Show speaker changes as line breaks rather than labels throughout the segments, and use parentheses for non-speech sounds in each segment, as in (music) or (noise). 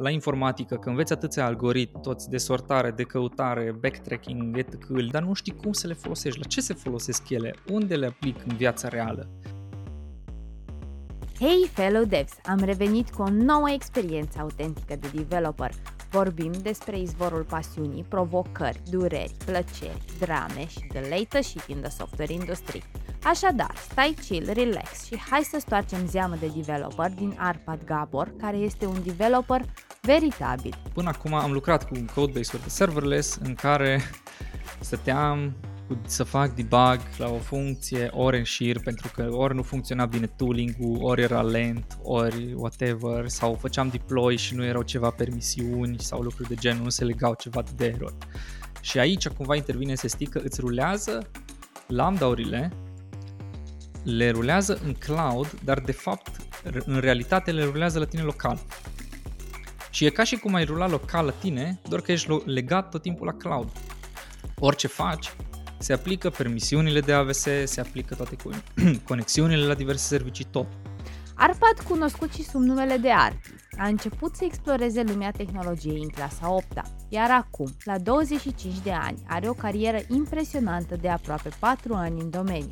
la informatică, că înveți atâția algoritmi, toți de sortare, de căutare, backtracking, etc., dar nu știi cum să le folosești, la ce se folosesc ele, unde le aplic în viața reală.
Hey, fellow devs! Am revenit cu o nouă experiență autentică de developer. Vorbim despre izvorul pasiunii, provocări, dureri, plăceri, drame și the latest shit in the software industry. Așadar, stai chill, relax și hai să stoarcem zeamă de developer din Arpad Gabor, care este un developer veritabil.
Până acum am lucrat cu codebase-uri de serverless în care stăteam să fac debug la o funcție ori în șir pentru că ori nu funcționa bine tooling-ul, ori era lent, ori whatever, sau făceam deploy și nu erau ceva permisiuni sau lucruri de genul, nu se legau ceva de error. Și aici cumva intervine SST că îți rulează lambda-urile le rulează în cloud, dar de fapt, în realitate le rulează la tine local. Și e ca și cum ai rula local la tine, doar că ești legat tot timpul la cloud. Orice faci, se aplică permisiunile de AVS, se aplică toate (clears throat) conexiunile la diverse servicii, tot.
Arpad, cunoscut și sub numele de Arpi, a început să exploreze lumea tehnologiei în clasa 8 iar acum, la 25 de ani, are o carieră impresionantă de aproape 4 ani în domeniu.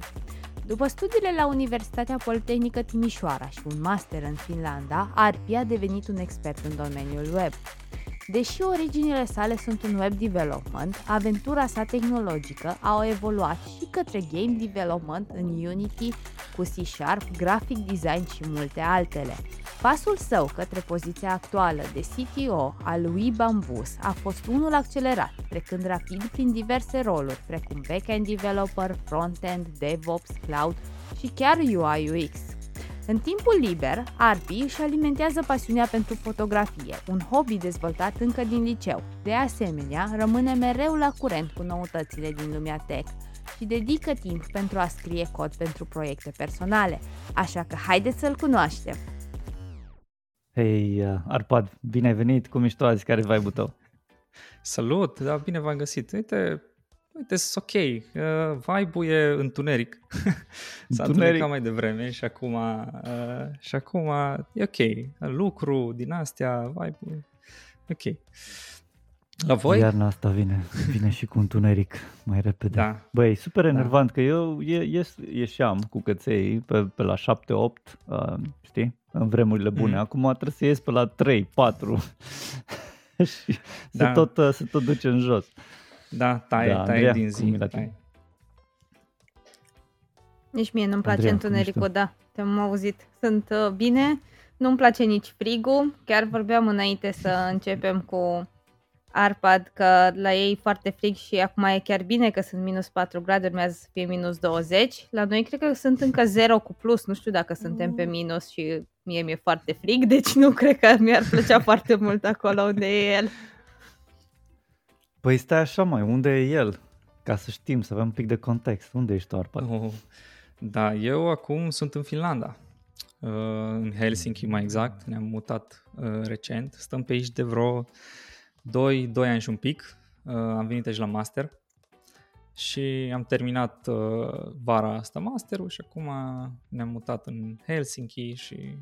După studiile la Universitatea Politehnică Timișoara și un master în Finlanda, Arpi a devenit un expert în domeniul web. Deși originile sale sunt în web development, aventura sa tehnologică a evoluat și către game development în Unity cu C Sharp, graphic design și multe altele. Pasul său către poziția actuală de CTO al lui Bambus a fost unul accelerat, trecând rapid prin diverse roluri, precum backend developer, frontend, DevOps, cloud și chiar UI UX. În timpul liber, Arpi își alimentează pasiunea pentru fotografie, un hobby dezvoltat încă din liceu. De asemenea, rămâne mereu la curent cu noutățile din lumea tech și dedică timp pentru a scrie cod pentru proiecte personale, așa că haideți să-l cunoaștem!
Hei, uh, Arpad, bine ai venit, cum ești tu azi, care e vibe tău?
Salut, da, bine v-am găsit. Uite, uite, sunt ok, uh, vibe-ul e întuneric. (laughs) S-a întunecat mai devreme și acum, uh, și acum e ok. Lucru din astea, vibe-ul ok. La voi?
Iarna asta vine, vine și cu întuneric mai repede. Da. Băi, super da. enervant da. că eu ies, ieșeam cu căței pe, pe la 7-8, uh, știi, în vremurile bune. Mm. Acum trebuie să ies pe la 3-4 (laughs) și da. se, tot, uh, se tot duce în jos.
Da, taie, da, taie Andreea, din zi. Taie.
Nici mie nu-mi place Andreea, întunericul, da, te-am auzit. Sunt uh, bine, nu-mi place nici frigul. Chiar vorbeam înainte să începem cu Arpad că la ei e foarte frig și acum e chiar bine că sunt minus 4 grade, urmează să fie minus 20. La noi cred că sunt încă 0 cu plus, nu știu dacă suntem pe minus și mie mi-e foarte frig, deci nu cred că mi-ar plăcea foarte mult acolo unde e el.
Păi stai așa mai, unde e el? Ca să știm, să avem un pic de context. Unde ești tu, Arpad? Oh,
da, eu acum sunt în Finlanda, uh, în Helsinki mai exact, ne-am mutat uh, recent. Stăm pe aici de vreo 2, 2 ani și un pic. Uh, am venit aici la master și am terminat vara asta masterul și acum ne-am mutat în Helsinki și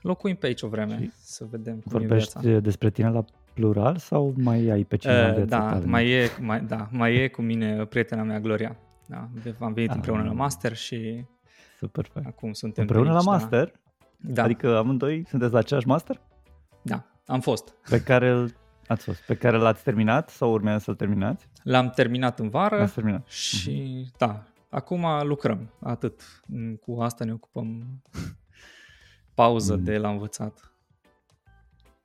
locuim pe aici o vreme și să vedem cum
Vorbești
e viața.
despre tine la plural sau mai ai pe cineva uh,
Da,
tale?
mai e, mai, da, mai e cu mine prietena mea Gloria. Da, am venit ah, împreună la master și
super fain.
acum suntem
Împreună
aici,
la da. master? Da. Adică amândoi sunteți la același master?
Da, am fost.
Pe care îl ați fost, pe care l-ați terminat sau urmează să-l terminați?
L-am terminat în vară
L-ați terminat.
și uh-huh. da, acum lucrăm, atât. Cu asta ne ocupăm. (laughs) Pauză mm. de la învățat.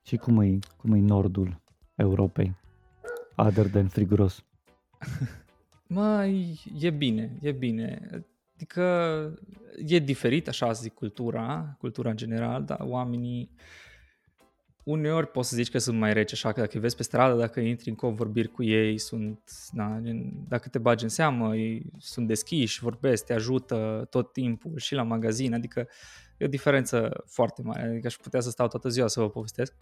Și cum e, cum e nordul Europei? Other than friguros. (laughs)
Mă, e bine, e bine. Adică e diferit, așa zic, cultura, cultura în general, dar oamenii uneori poți să zici că sunt mai reci, așa că dacă îi vezi pe stradă, dacă intri în convorbiri cu ei, sunt, na, dacă te bagi în seamă, ei sunt deschiși, vorbesc, te ajută tot timpul și la magazin, adică e o diferență foarte mare, adică aș putea să stau toată ziua să vă povestesc,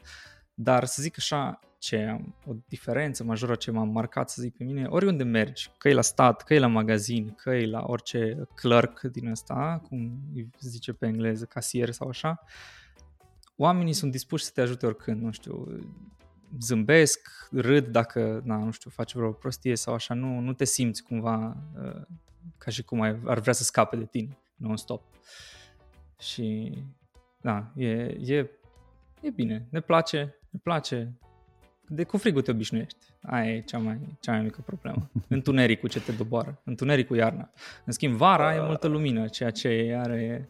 dar să zic așa, ce am, o diferență majoră ce m-a marcat, să zic pe mine, oriunde mergi, că e la stat, că e la magazin, că e la orice clerk din ăsta, cum îi zice pe engleză, casier sau așa, oamenii sunt dispuși să te ajute oricând, nu știu, zâmbesc, râd dacă, na, nu știu, faci vreo prostie sau așa, nu, nu te simți cumva uh, ca și cum ai, ar vrea să scape de tine non-stop. Și, da, e, e, e bine, ne place, ne place. De cu frigul te obișnuiești. Aia e cea mai, cea mai mică problemă. (laughs) Întunericul ce te doboară. Întunericul iarna. În schimb, vara e multă lumină, ceea ce are,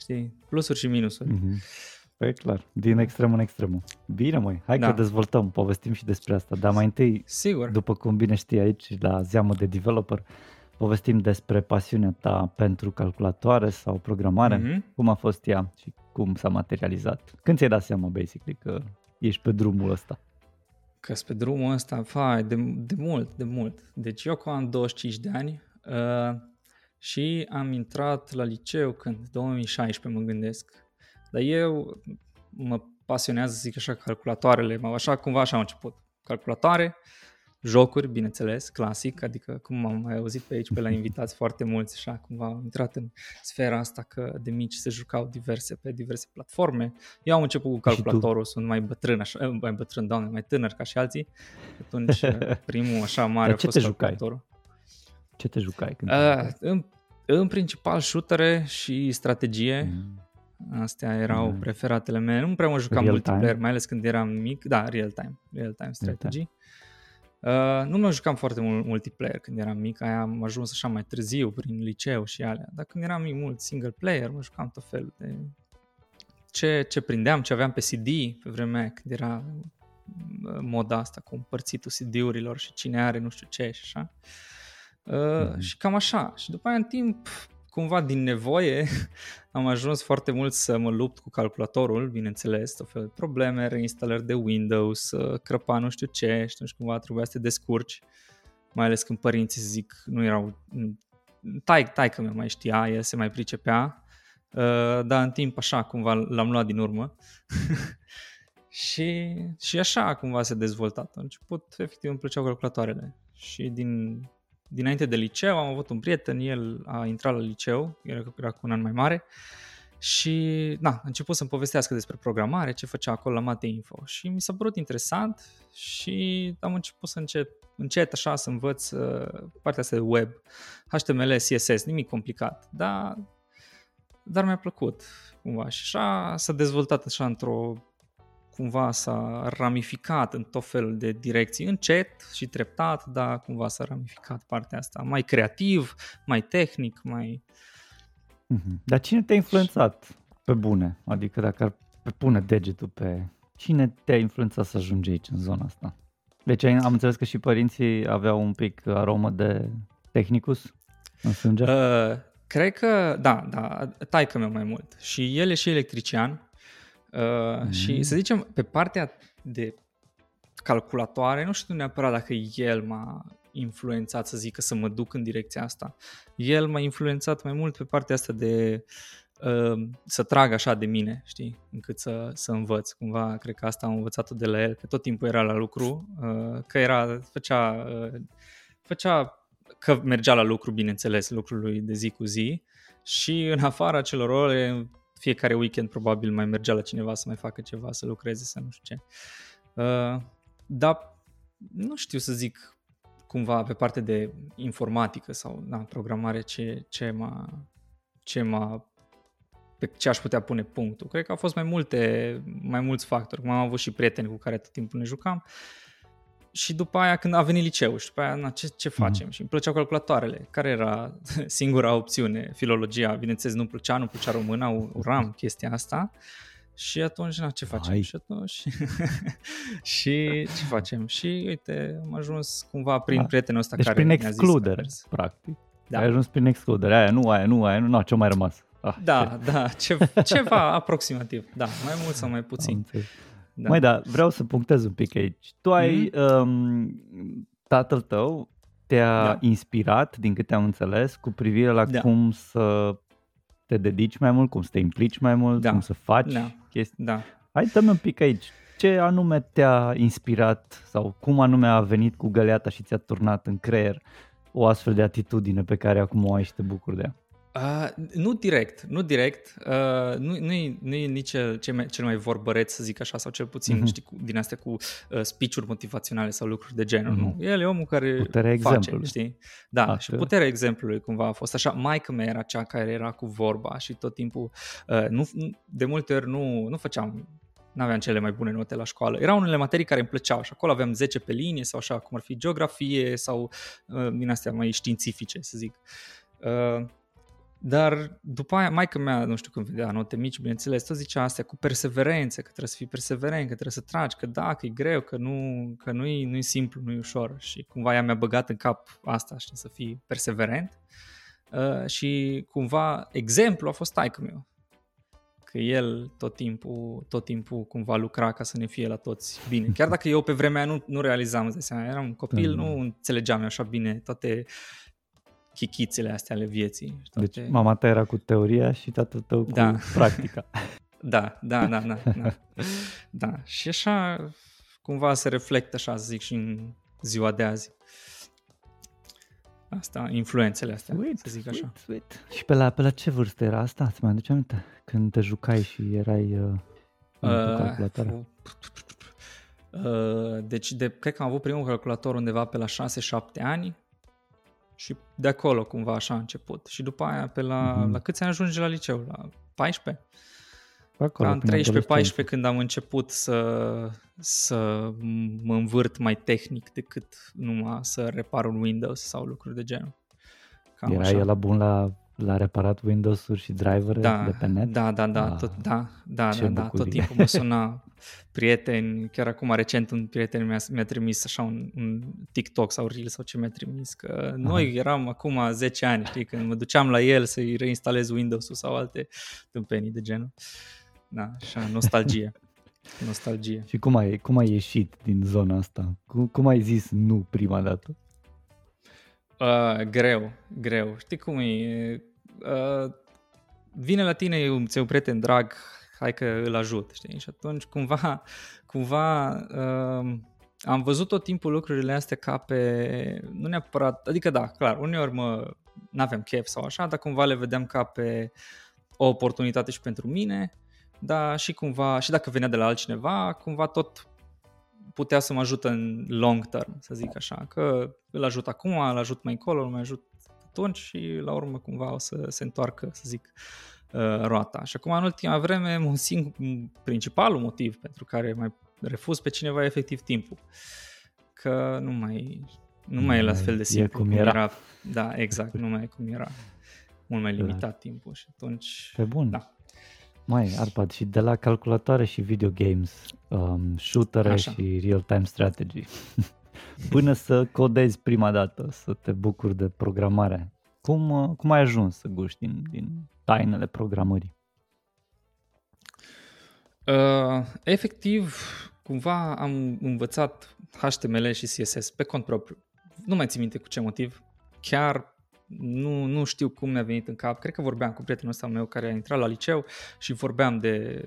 știi, plusuri și minusuri. Mm-hmm.
Păi clar, din extrem în extremul. Bine măi, hai da. că dezvoltăm, povestim și despre asta, dar mai întâi,
Sigur.
după cum bine știi aici la zeamă de developer, povestim despre pasiunea ta pentru calculatoare sau programare, mm-hmm. cum a fost ea și cum s-a materializat. Când ți-ai dat seama, basically, că ești pe drumul ăsta?
Că pe drumul ăsta, fai, de, de mult, de mult. Deci eu am 25 de ani uh, și am intrat la liceu când, 2016 mă gândesc, dar eu mă pasionează, să zic așa, calculatoarele, așa cumva așa am început. Calculatoare, jocuri, bineînțeles, clasic, adică cum am mai auzit pe aici pe la invitați foarte mulți, așa cumva am intrat în sfera asta că de mici se jucau diverse pe diverse platforme. Eu am început cu calculatorul, sunt mai bătrân, așa, mai bătrân, doamne, mai tânăr ca și alții. Atunci (laughs) primul așa mare a fost calculatorul.
Ce te jucai? Când uh,
în, în principal shootere și strategie. Mm Astea erau mm. preferatele mele. Nu prea mă jucam real multiplayer, time. mai ales când eram mic. Da, real time. Real time strategy. Real time. Uh, nu mă jucam foarte mult multiplayer când eram mic, aia am ajuns așa mai târziu prin liceu și alea. Dar când eram mic mult single player, mă jucam tot felul de ce, ce prindeam, ce aveam pe CD pe vremea când era uh, moda asta cu împărțitul CD-urilor și cine are nu știu ce și așa. Uh, mm-hmm. Și cam așa. Și după aia în timp cumva din nevoie (laughs) am ajuns foarte mult să mă lupt cu calculatorul, bineînțeles, tot felul de probleme, reinstalări de Windows, crăpa nu știu ce și atunci cumva trebuia să te descurci, mai ales când părinții zic nu erau, tai, tai că mai știa, el se mai pricepea, uh, dar în timp așa cumva l-am luat din urmă. (laughs) Și, și așa cumva se dezvoltat. A început, efectiv îmi plăceau calculatoarele. Și din dinainte de liceu am avut un prieten, el a intrat la liceu, era, era cu un an mai mare și na, a început să-mi povestească despre programare, ce făcea acolo la Mate Info și mi s-a părut interesant și am început să încet, încet așa să învăț uh, partea asta de web, HTML, CSS, nimic complicat, dar, dar mi-a plăcut cumva și așa s-a dezvoltat așa într-o cumva s-a ramificat în tot felul de direcții, încet și treptat, dar cumva s-a ramificat partea asta, mai creativ, mai tehnic, mai...
Mhm. Dar cine te-a influențat pe bune? Adică dacă ar pune degetul pe... Cine te-a influențat să ajungi aici, în zona asta? Deci am înțeles că și părinții aveau un pic aromă de technicus în sânge? Uh,
cred că, da, da, taică meu mai mult. Și el e și electrician, mm. Și să zicem, pe partea de calculatoare, nu știu neapărat dacă el m-a influențat să zică să mă duc în direcția asta. El m-a influențat mai mult pe partea asta de uh, să trag așa de mine, știi, încât să, să învăț. Cumva, cred că asta am învățat de la el, că tot timpul era la lucru, uh, că era, făcea, uh, făcea, că mergea la lucru, bineînțeles, lucrul lui de zi cu zi și în afara celor ore fiecare weekend probabil mai mergea la cineva să mai facă ceva, să lucreze, să nu știu ce. Uh, dar nu știu să zic cumva pe parte de informatică sau na, programare ce, ce m-a, ce m-a pe ce aș putea pune punctul. Cred că au fost mai multe, mai mulți factori. Cum am avut și prieteni cu care tot timpul ne jucam. Uh, și după aia când a venit liceu și după aia na, ce, ce facem? Mm. Și îmi plăceau calculatoarele. Care era (laughs) singura opțiune? Filologia, bineînțeles, nu plăcea, nu plăcea româna, uram (laughs) chestia asta. Și atunci, na, ce facem? Hai. Și atunci, (laughs) și ce facem? Și uite, am ajuns cumva prin da. prietenul ăsta
deci
care
prin excludere, zis, practic. Da. Ai ajuns prin excludere, aia nu, aia nu, aia nu, no, ce mai rămas?
Ah, da, ce... da, ce, ceva aproximativ, da, mai mult sau mai puțin.
Da. Mai da, vreau să punctez un pic aici. Tu ai, mm-hmm. um, tatăl tău te-a da. inspirat, din câte am înțeles, cu privire la da. cum să te dedici mai mult, cum să te implici mai mult, da. cum să faci da. chestii. Da. Hai, dă un pic aici. Ce anume te-a inspirat sau cum anume a venit cu găleata și ți-a turnat în creier o astfel de atitudine pe care acum o ai și te bucuri de ea?
Uh, nu direct, nu direct. Uh, nu, nu, e, nu e nici cel mai, cel mai vorbăreț, să zic așa, sau cel puțin, uh-huh. știi, cu, din astea cu uh, speech-uri motivaționale sau lucruri de genul. Uh-huh. Nu. El e omul care puterea face, exemplului. știi? Da, Astfel. și puterea exemplului cumva a fost așa. Maica mea era cea care era cu vorba și tot timpul, uh, nu, de multe ori nu, nu făceam nu aveam cele mai bune note la școală. Erau unele materii care îmi plăceau și acolo aveam 10 pe linie sau așa, cum ar fi geografie sau uh, din astea mai științifice, să zic. Uh, dar după aia, maica mea, nu știu când vedea note mici, bineînțeles, tot zicea astea cu perseverență, că trebuie să fii perseverent, că trebuie să tragi, că da, că e greu, că nu, că nu e, nu e simplu, nu e ușor. Și cumva ea mi-a băgat în cap asta, știi, să fii perseverent. Uh, și cumva exemplu a fost taică meu. Că el tot timpul, tot timpul cumva lucra ca să ne fie la toți bine. Chiar dacă eu pe vremea aia nu, nu realizam, îți seama, eram un copil, mm. nu înțelegeam așa bine toate chichițele astea ale vieții.
Toate... Deci mama ta era cu teoria și tatăl tău cu da. practica. (laughs) (laughs)
da, da, da, da, da. da. Și așa cumva se reflectă așa, să zic, și în ziua de azi. Asta, influențele astea, sweet, să zic sweet, așa.
Sweet. Și pe la, pe la ce vârstă era asta? Îți mai aduce aminte? Când te jucai și erai uh, uh,
uh, deci de, cred că am avut primul calculator undeva pe la 6-7 ani și de acolo cumva așa a început. Și după aia, pe la, mm-hmm. la câți ani ajunge la liceu? La 14? Acolo, Cam 13-14 când am început să, să mă învârt mai tehnic decât numai să repar un Windows sau lucruri de genul.
Cam Era așa. el bun la la reparat Windows-uri și drivere
da,
de pe net?
Da, da, da, ah, tot, da, da, da, da, tot timpul mă (laughs) suna prieteni, chiar acum recent un prieten mi-a, mi-a trimis așa un, un TikTok sau Reel sau ce mi-a trimis, că Aha. noi eram acum 10 ani, știi, când mă duceam la el să-i reinstalez Windows-ul sau alte tâmpenii de genul. Da, așa, nostalgie. (laughs) nostalgie.
Și cum ai, cum ai ieșit din zona asta? Cum, cum ai zis nu prima dată?
Uh, greu, greu. Știi cum e? Uh, vine la tine, eu, ți un prieten drag, hai că îl ajut, știi? Și atunci cumva, cumva uh, am văzut tot timpul lucrurile astea ca pe, nu neapărat, adică da, clar, uneori mă, n-aveam chef sau așa, dar cumva le vedeam ca pe o oportunitate și pentru mine, dar și cumva, și dacă venea de la altcineva, cumva tot putea să mă ajute în long term, să zic așa, că îl ajut acum, îl ajut mai încolo, îl mai ajut atunci și la urmă cumva o să se întoarcă, să zic, uh, roata. Și acum în ultima vreme un singur, principalul motiv pentru care mai refuz pe cineva e efectiv timpul. Că nu mai, nu mai e la fel de simplu
cum, cum era. era.
Da, exact, nu mai e cum era. Mult mai (laughs) limitat da. timpul și atunci...
Pe bun.
Da.
Mai, Arpad, și de la calculatoare și video games, um, shootere Așa. și real-time strategy, (laughs) până să codezi prima dată, să te bucuri de programare, cum, uh, cum ai ajuns să guști din, din tainele programării?
Uh, efectiv, cumva am învățat HTML și CSS pe cont propriu. Nu mai țin minte cu ce motiv. Chiar nu, nu știu cum mi-a venit în cap, cred că vorbeam cu prietenul ăsta meu care a intrat la liceu și vorbeam de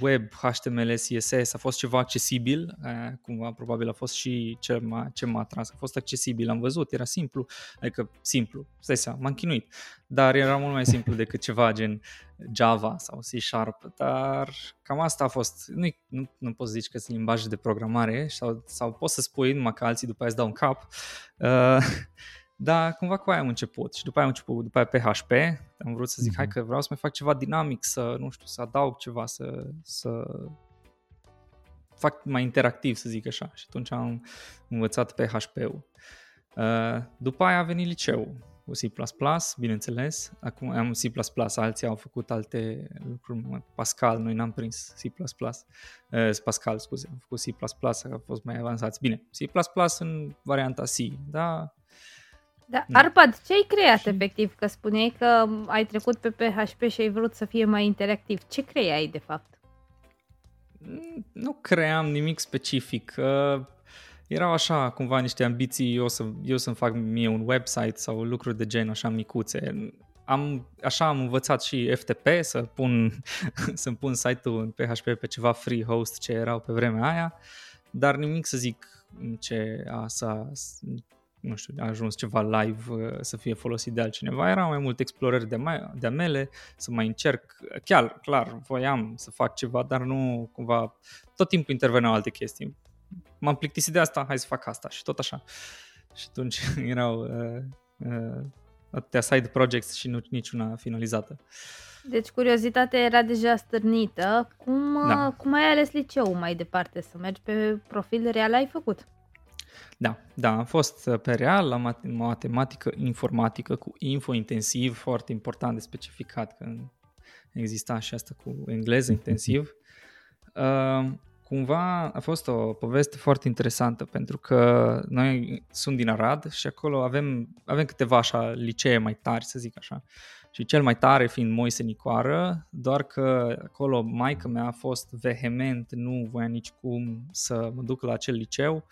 web, HTML, CSS, a fost ceva accesibil, cumva probabil a fost și ce m-a, ce m-a atras, a fost accesibil, am văzut, era simplu, adică simplu, stai seama, m-am chinuit, dar era mult mai simplu decât ceva gen Java sau C Sharp, dar cam asta a fost, nu, nu, nu poți zici că sunt limbaje de programare sau, sau poți să spui numai că alții după aia îți dau un cap, uh, dar cumva cu aia am început și după aia am început, după aia PHP, am vrut să zic, mm-hmm. hai că vreau să mai fac ceva dinamic, să, nu știu, să adaug ceva, să, să fac mai interactiv, să zic așa. Și atunci am învățat PHP-ul. Uh, după aia a venit liceu cu C++, bineînțeles. Acum am C++, alții au făcut alte lucruri, Pascal, noi n-am prins C++. Uh, Pascal, scuze, am făcut C++, a fost mai avansați. Bine, C++ în varianta C, da,
da. Arpad, ce ai creat și... efectiv? Că spuneai că ai trecut pe PHP și ai vrut să fie mai interactiv. Ce creai de fapt?
Nu cream nimic specific. Uh, erau așa cumva niște ambiții eu, să, eu să-mi fac mie un website sau lucruri de gen așa micuțe. Am, așa am învățat și FTP să pun, (laughs) să-mi pun site-ul în PHP pe ceva free host ce erau pe vremea aia, dar nimic să zic ce a, să, nu știu, a ajuns ceva live uh, să fie folosit de altcineva, erau mai multe explorări de, mai, de mele, să mai încerc, chiar, clar, voiam să fac ceva, dar nu cumva, tot timpul interveneau alte chestii. M-am plictisit de asta, hai să fac asta și tot așa. Și atunci (laughs) erau uh, uh, atâtea side projects și nu, niciuna finalizată.
Deci curiozitatea era deja stârnită. Cum, da. cum ai ales liceul mai departe? Să mergi pe profil real ai făcut?
Da, da, am fost uh, pe real la matematică informatică cu info intensiv, foarte important de specificat că exista și asta cu engleză intensiv. (laughs) Uh, cumva a fost o poveste foarte interesantă pentru că noi sunt din Arad și acolo avem, avem câteva așa licee mai tari, să zic așa. Și cel mai tare fiind Moise Nicoară, doar că acolo maica mea a fost vehement, nu voia nici cum să mă duc la acel liceu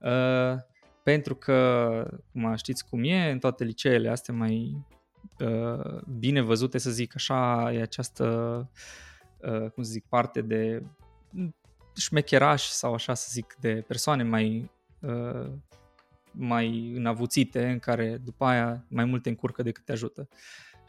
Uh, pentru că, cum știți cum e, în toate liceele astea mai uh, bine văzute, să zic așa, e această, uh, cum să zic, parte de șmecheraș sau așa să zic, de persoane mai uh, mai înavuțite, în care după aia mai mult te încurcă decât te ajută. Uh,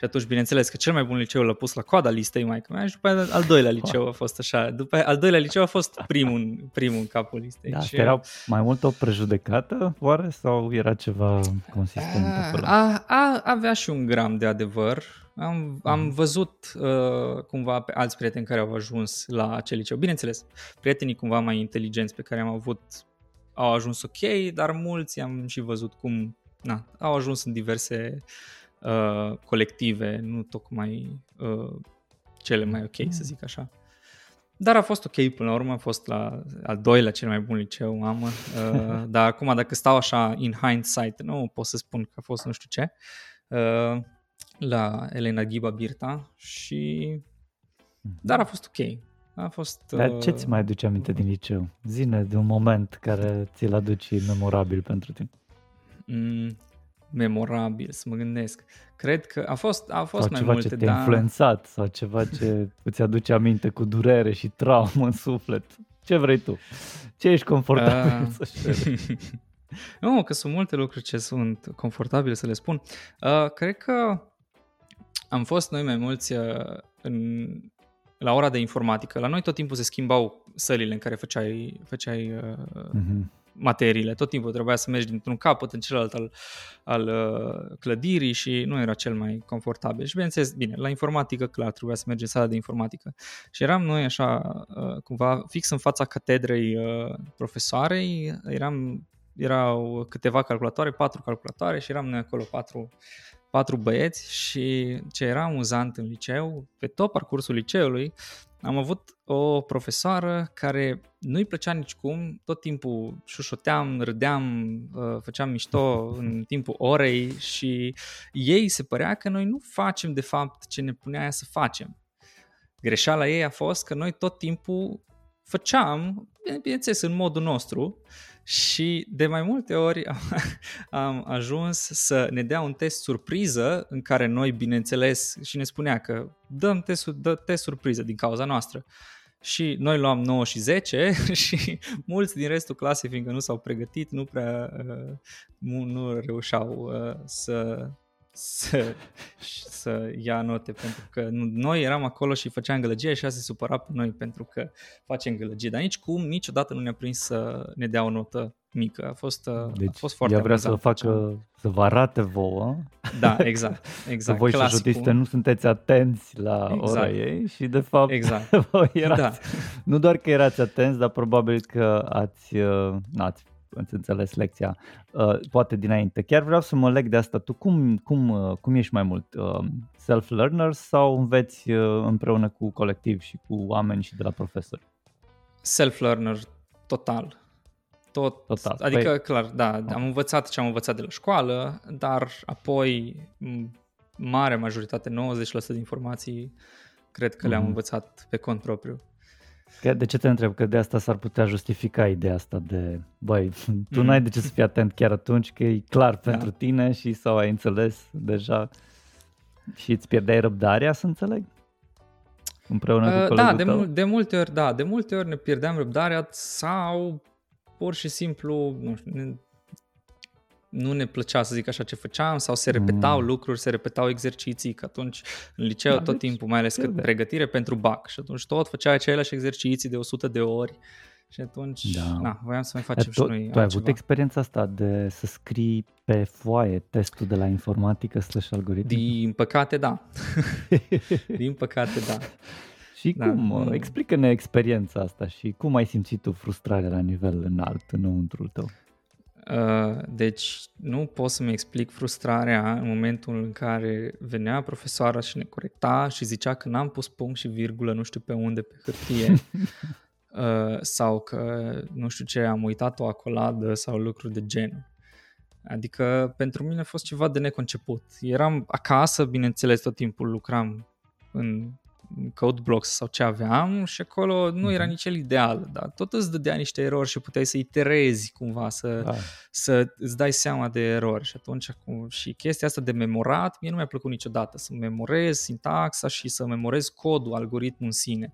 și atunci, bineînțeles, că cel mai bun liceu l-a pus la coada listei mai mea și după aia al doilea liceu a fost așa. După aia, al doilea liceu a fost primul, primul în capul listei.
Da, și era mai mult o prejudecată, oare? Sau era ceva consistent acolo?
A, a, avea și un gram de adevăr. Am, am mhm. văzut uh, cumva pe alți prieteni care au ajuns la acel liceu. Bineînțeles, prietenii cumva mai inteligenți pe care am avut au ajuns ok, dar mulți am și văzut cum na, au ajuns în diverse uh, uh, colective, nu tocmai uh, cele mai ok, mm. să zic așa. Dar a fost ok până la urmă, a fost la al doilea cel mai bun liceu am, uh, (laughs) dar acum dacă stau așa in hindsight, nu pot să spun că a fost nu știu ce, uh, la Elena Ghiba Birta și mm. dar a fost ok. A fost,
Dar uh... ce ți mai aduce aminte din liceu? Zine de un moment care ți-l aduci memorabil pentru tine.
Mm, memorabil, să mă gândesc. Cred că a fost, a fost
sau
mai
ceva
multe,
ce te-a influențat sau ceva ce îți aduce aminte cu durere și traumă în suflet. Ce vrei tu? Ce ești confortabil uh... să știi? (laughs)
nu, că sunt multe lucruri ce sunt confortabile să le spun. Uh, cred că am fost noi mai mulți uh, în, la ora de informatică. La noi tot timpul se schimbau sălile în care făceai, făceai uh, uh-huh materiile. Tot timpul trebuia să mergi dintr-un capăt în celălalt al, al uh, clădirii și nu era cel mai confortabil. Și bineînțeles, bine, la informatică, clar, trebuia să mergi în sala de informatică. Și eram noi așa, uh, cumva, fix în fața catedrei uh, profesoarei, eram, erau câteva calculatoare, patru calculatoare și eram noi acolo patru patru băieți și ce era amuzant în liceu, pe tot parcursul liceului, am avut o profesoară care nu-i plăcea nicicum, tot timpul șușoteam, râdeam, uh, făceam mișto (laughs) în timpul orei și ei se părea că noi nu facem de fapt ce ne punea ea să facem. Greșeala ei a fost că noi tot timpul făceam, bineînțeles, în modul nostru și de mai multe ori am, (laughs) am ajuns să ne dea un test surpriză în care noi, bineînțeles, și ne spunea că dăm test, dă test surpriză din cauza noastră. Și noi luam 9 și 10 (laughs) și mulți din restul clasei, fiindcă nu s-au pregătit, nu prea uh, nu, nu reușeau uh, să să, să ia note pentru că noi eram acolo și făceam gălăgie și ea se supăra pe noi pentru că facem gălăgie, dar nici cum, niciodată nu ne-a prins să ne dea o notă mică. A fost, deci, a fost foarte
ea vrea să facă, să vă arate vouă.
Da, exact. exact
că voi și nu sunteți atenți la exact. ora ei și de fapt
exact. (laughs)
voi erați, da. nu doar că erați atenți, dar probabil că ați, uh, ați ați înțeles lecția, uh, poate dinainte. Chiar vreau să mă leg de asta. Tu cum, cum, uh, cum ești mai mult? Uh, self-learner sau înveți uh, împreună cu colectiv și cu oameni și de la profesori?
Self-learner, total. Tot, total. Adică, păi... clar, da, oh. am învățat ce am învățat de la școală, dar apoi mare majoritate, 90% din informații, cred că mm-hmm. le-am mhm. învățat pe cont propriu.
De ce te întreb? Că de asta s-ar putea justifica ideea asta de, băi, tu mm. n-ai de ce să fii atent chiar atunci, că e clar da. pentru tine și sau ai înțeles deja și îți pierdeai răbdarea, să înțeleg? Împreună uh, cu
Da,
de,
tău? de multe ori, da, de multe ori ne pierdeam răbdarea sau pur și simplu, nu știu, ne, nu ne plăcea să zic așa ce făceam sau se repetau mm. lucruri, se repetau exerciții, că atunci în liceu da, tot deci, timpul, mai ales că pregătire pentru BAC și atunci tot făceai aceleași exerciții de 100 de ori și atunci, da. na, voiam să mai facem
tu,
și noi
Tu ai avut experiența asta de să scrii pe foaie testul de la informatică slash algoritm?
Din păcate, da. (laughs) Din păcate, da.
Și da. cum? Mm. Explică-ne experiența asta și cum ai simțit tu frustrarea la nivel înalt înăuntru tău?
Uh, deci nu pot să-mi explic frustrarea în momentul în care venea profesoara și ne corecta și zicea că n-am pus punct și virgulă nu știu pe unde pe hârtie (laughs) uh, sau că nu știu ce am uitat o acoladă sau lucruri de genul. Adică pentru mine a fost ceva de neconceput. Eram acasă, bineînțeles, tot timpul lucram în code blocks sau ce aveam și acolo nu era mhm. nici el ideal, dar tot îți dădea niște erori și puteai să iterezi cumva, să, da. să îți dai seama de erori și atunci și chestia asta de memorat, mie nu mi-a plăcut niciodată, să memorez sintaxa și să memorez codul, algoritmul în sine.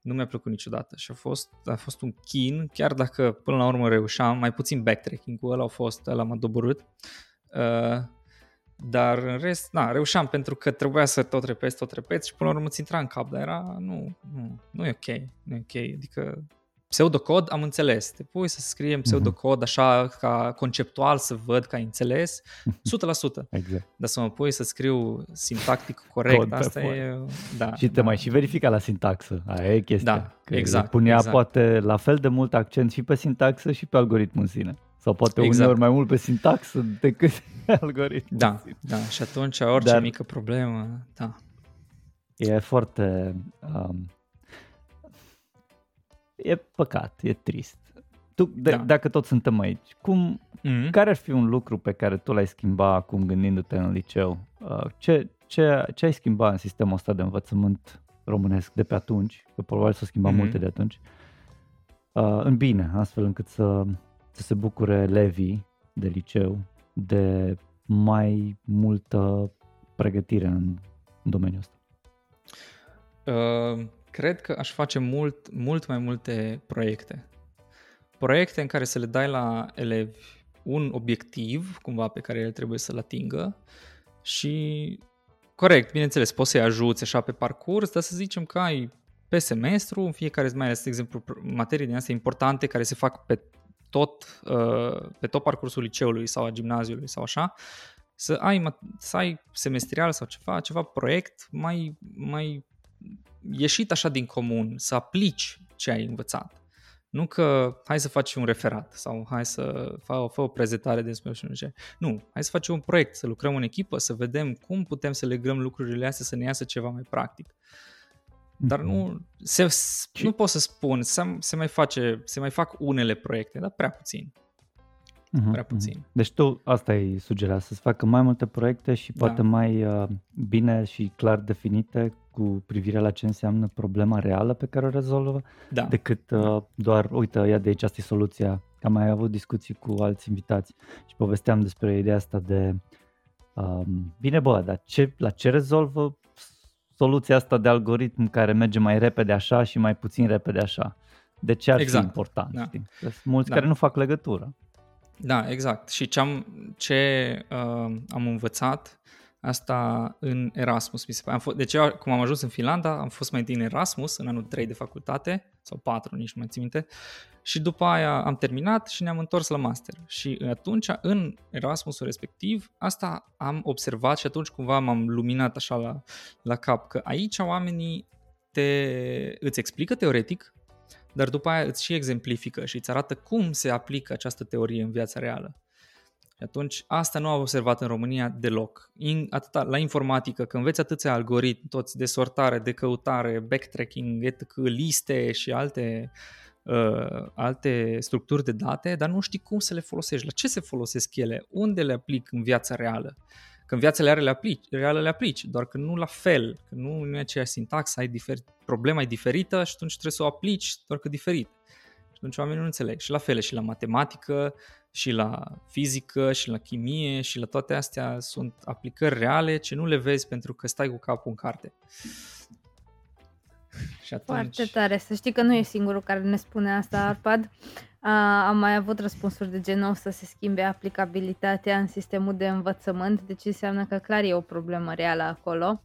Nu mi-a plăcut niciodată și a fost, a fost un chin, chiar dacă până la urmă reușeam, mai puțin backtracking-ul ăla a fost, ăla m-a doborât. Uh, dar în rest, na, reușeam pentru că trebuia să tot repeți, tot repeți și până la urmă ți intra în cap, dar era, nu, nu, nu e ok, nu e ok, adică pseudocod am înțeles, te pui să scriem mhm. pseudocod așa ca conceptual să văd că ai înțeles, (laughs) 100%. Exact. Dar să mă pui să scriu sintactic corect, Cod asta e... Da,
și te
da.
mai și verifica la sintaxă, aia e chestia.
Da, că exact.
Punea
exact.
poate la fel de mult accent și pe sintaxă și pe algoritmul în sine. Sau poate exact. uneori mai mult pe sintaxă decât (laughs) algoritm.
Da, da, și atunci orice Dar mică problemă, da.
E foarte... Um, e păcat, e trist. Tu, de, da. Dacă tot suntem aici, cum, mm-hmm. care ar fi un lucru pe care tu l-ai schimba acum gândindu-te în liceu? Uh, ce, ce, ce ai schimba în sistemul ăsta de învățământ românesc de pe atunci? Că probabil s-au schimbat mm-hmm. multe de atunci. Uh, în bine, astfel încât să să se bucure elevii de liceu de mai multă pregătire în, în domeniul ăsta?
Uh, cred că aș face mult, mult mai multe proiecte. Proiecte în care să le dai la elevi un obiectiv, cumva, pe care el trebuie să-l atingă și, corect, bineînțeles, poți să-i ajuți așa pe parcurs, dar să zicem că ai pe semestru, în fiecare, mai ales, de exemplu, materii din astea importante care se fac pe tot, uh, pe tot parcursul liceului sau a gimnaziului sau așa, să ai, să ai semestrial sau ceva, ceva proiect mai, mai ieșit așa din comun, să aplici ce ai învățat. Nu că hai să faci un referat sau hai să fac fă o prezentare despre nu ce. Nu, hai să facem un proiect, să lucrăm în echipă, să vedem cum putem să legăm lucrurile astea să ne iasă ceva mai practic. Dar nu, mhm. se, nu pot să spun, se, se, mai face, se mai fac unele proiecte, dar prea puțin. Uh-huh, prea puțin. Uh-huh.
Deci tu asta ai sugerat, să-ți facă mai multe proiecte și da. poate mai uh, bine și clar definite cu privire la ce înseamnă problema reală pe care o rezolvă, da. decât uh, doar, uite, ia de aici, asta e soluția. Am mai avut discuții cu alți invitați și povesteam despre ideea asta de uh, bine bă, dar ce, la ce rezolvă soluția asta de algoritm care merge mai repede așa și mai puțin repede așa. De ce ar exact. fi important? Da. Știi? Sunt mulți da. care nu fac legătură.
Da, exact. Și ce am, ce, uh, am învățat asta în Erasmus, mi se pare. Am fost, deci eu, cum am ajuns în Finlanda, am fost mai întâi în Erasmus, în anul 3 de facultate, sau 4, nici nu mai țin minte, și după aia am terminat și ne-am întors la master. Și atunci, în Erasmusul respectiv, asta am observat și atunci cumva m-am luminat așa la, la cap, că aici oamenii te, îți explică teoretic, dar după aia îți și exemplifică și îți arată cum se aplică această teorie în viața reală. Și atunci asta nu am observat în România deloc. In, atâta, la informatică, că înveți atâția algoritmi, toți de sortare, de căutare, backtracking, etc., liste și alte uh, uh, alte structuri de date, dar nu știi cum să le folosești, la ce se folosesc ele, unde le aplic în viața reală. Că în viața reală le aplici, reală le aplici, doar că nu la fel, că nu, nu e aceeași sintaxă, ai difer, problema e diferită și atunci trebuie să o aplici, doar că diferit. Și atunci oamenii nu înțeleg. Și la fel și la matematică, și la fizică, și la chimie, și la toate astea sunt aplicări reale ce nu le vezi pentru că stai cu capul în carte.
Și atunci... Foarte tare. Să știi că nu e singurul care ne spune asta, (laughs) Arpad. A, am mai avut răspunsuri de genul să se schimbe aplicabilitatea în sistemul de învățământ, deci înseamnă că clar e o problemă reală acolo.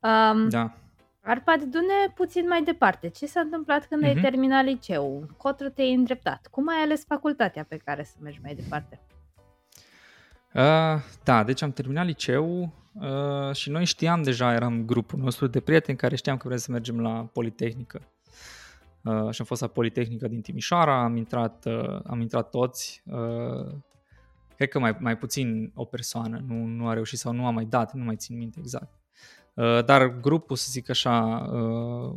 Um, da.
Arpad, du-ne puțin mai departe. Ce s-a întâmplat când uh-huh. ai mhm. terminat liceul? Cotru te-ai îndreptat. Cum ai ales facultatea pe care să mergi mai departe?
Uh, da, deci am terminat liceu uh, și noi știam deja, eram grupul nostru de prieteni care știam că vrem să mergem la Politehnică. Uh, și am fost la Politehnică din Timișoara, am intrat, uh, am intrat toți. Uh, cred că mai, mai puțin o persoană nu, nu a reușit sau nu a mai dat, nu mai țin minte exact. Uh, dar grupul, să zic așa, uh,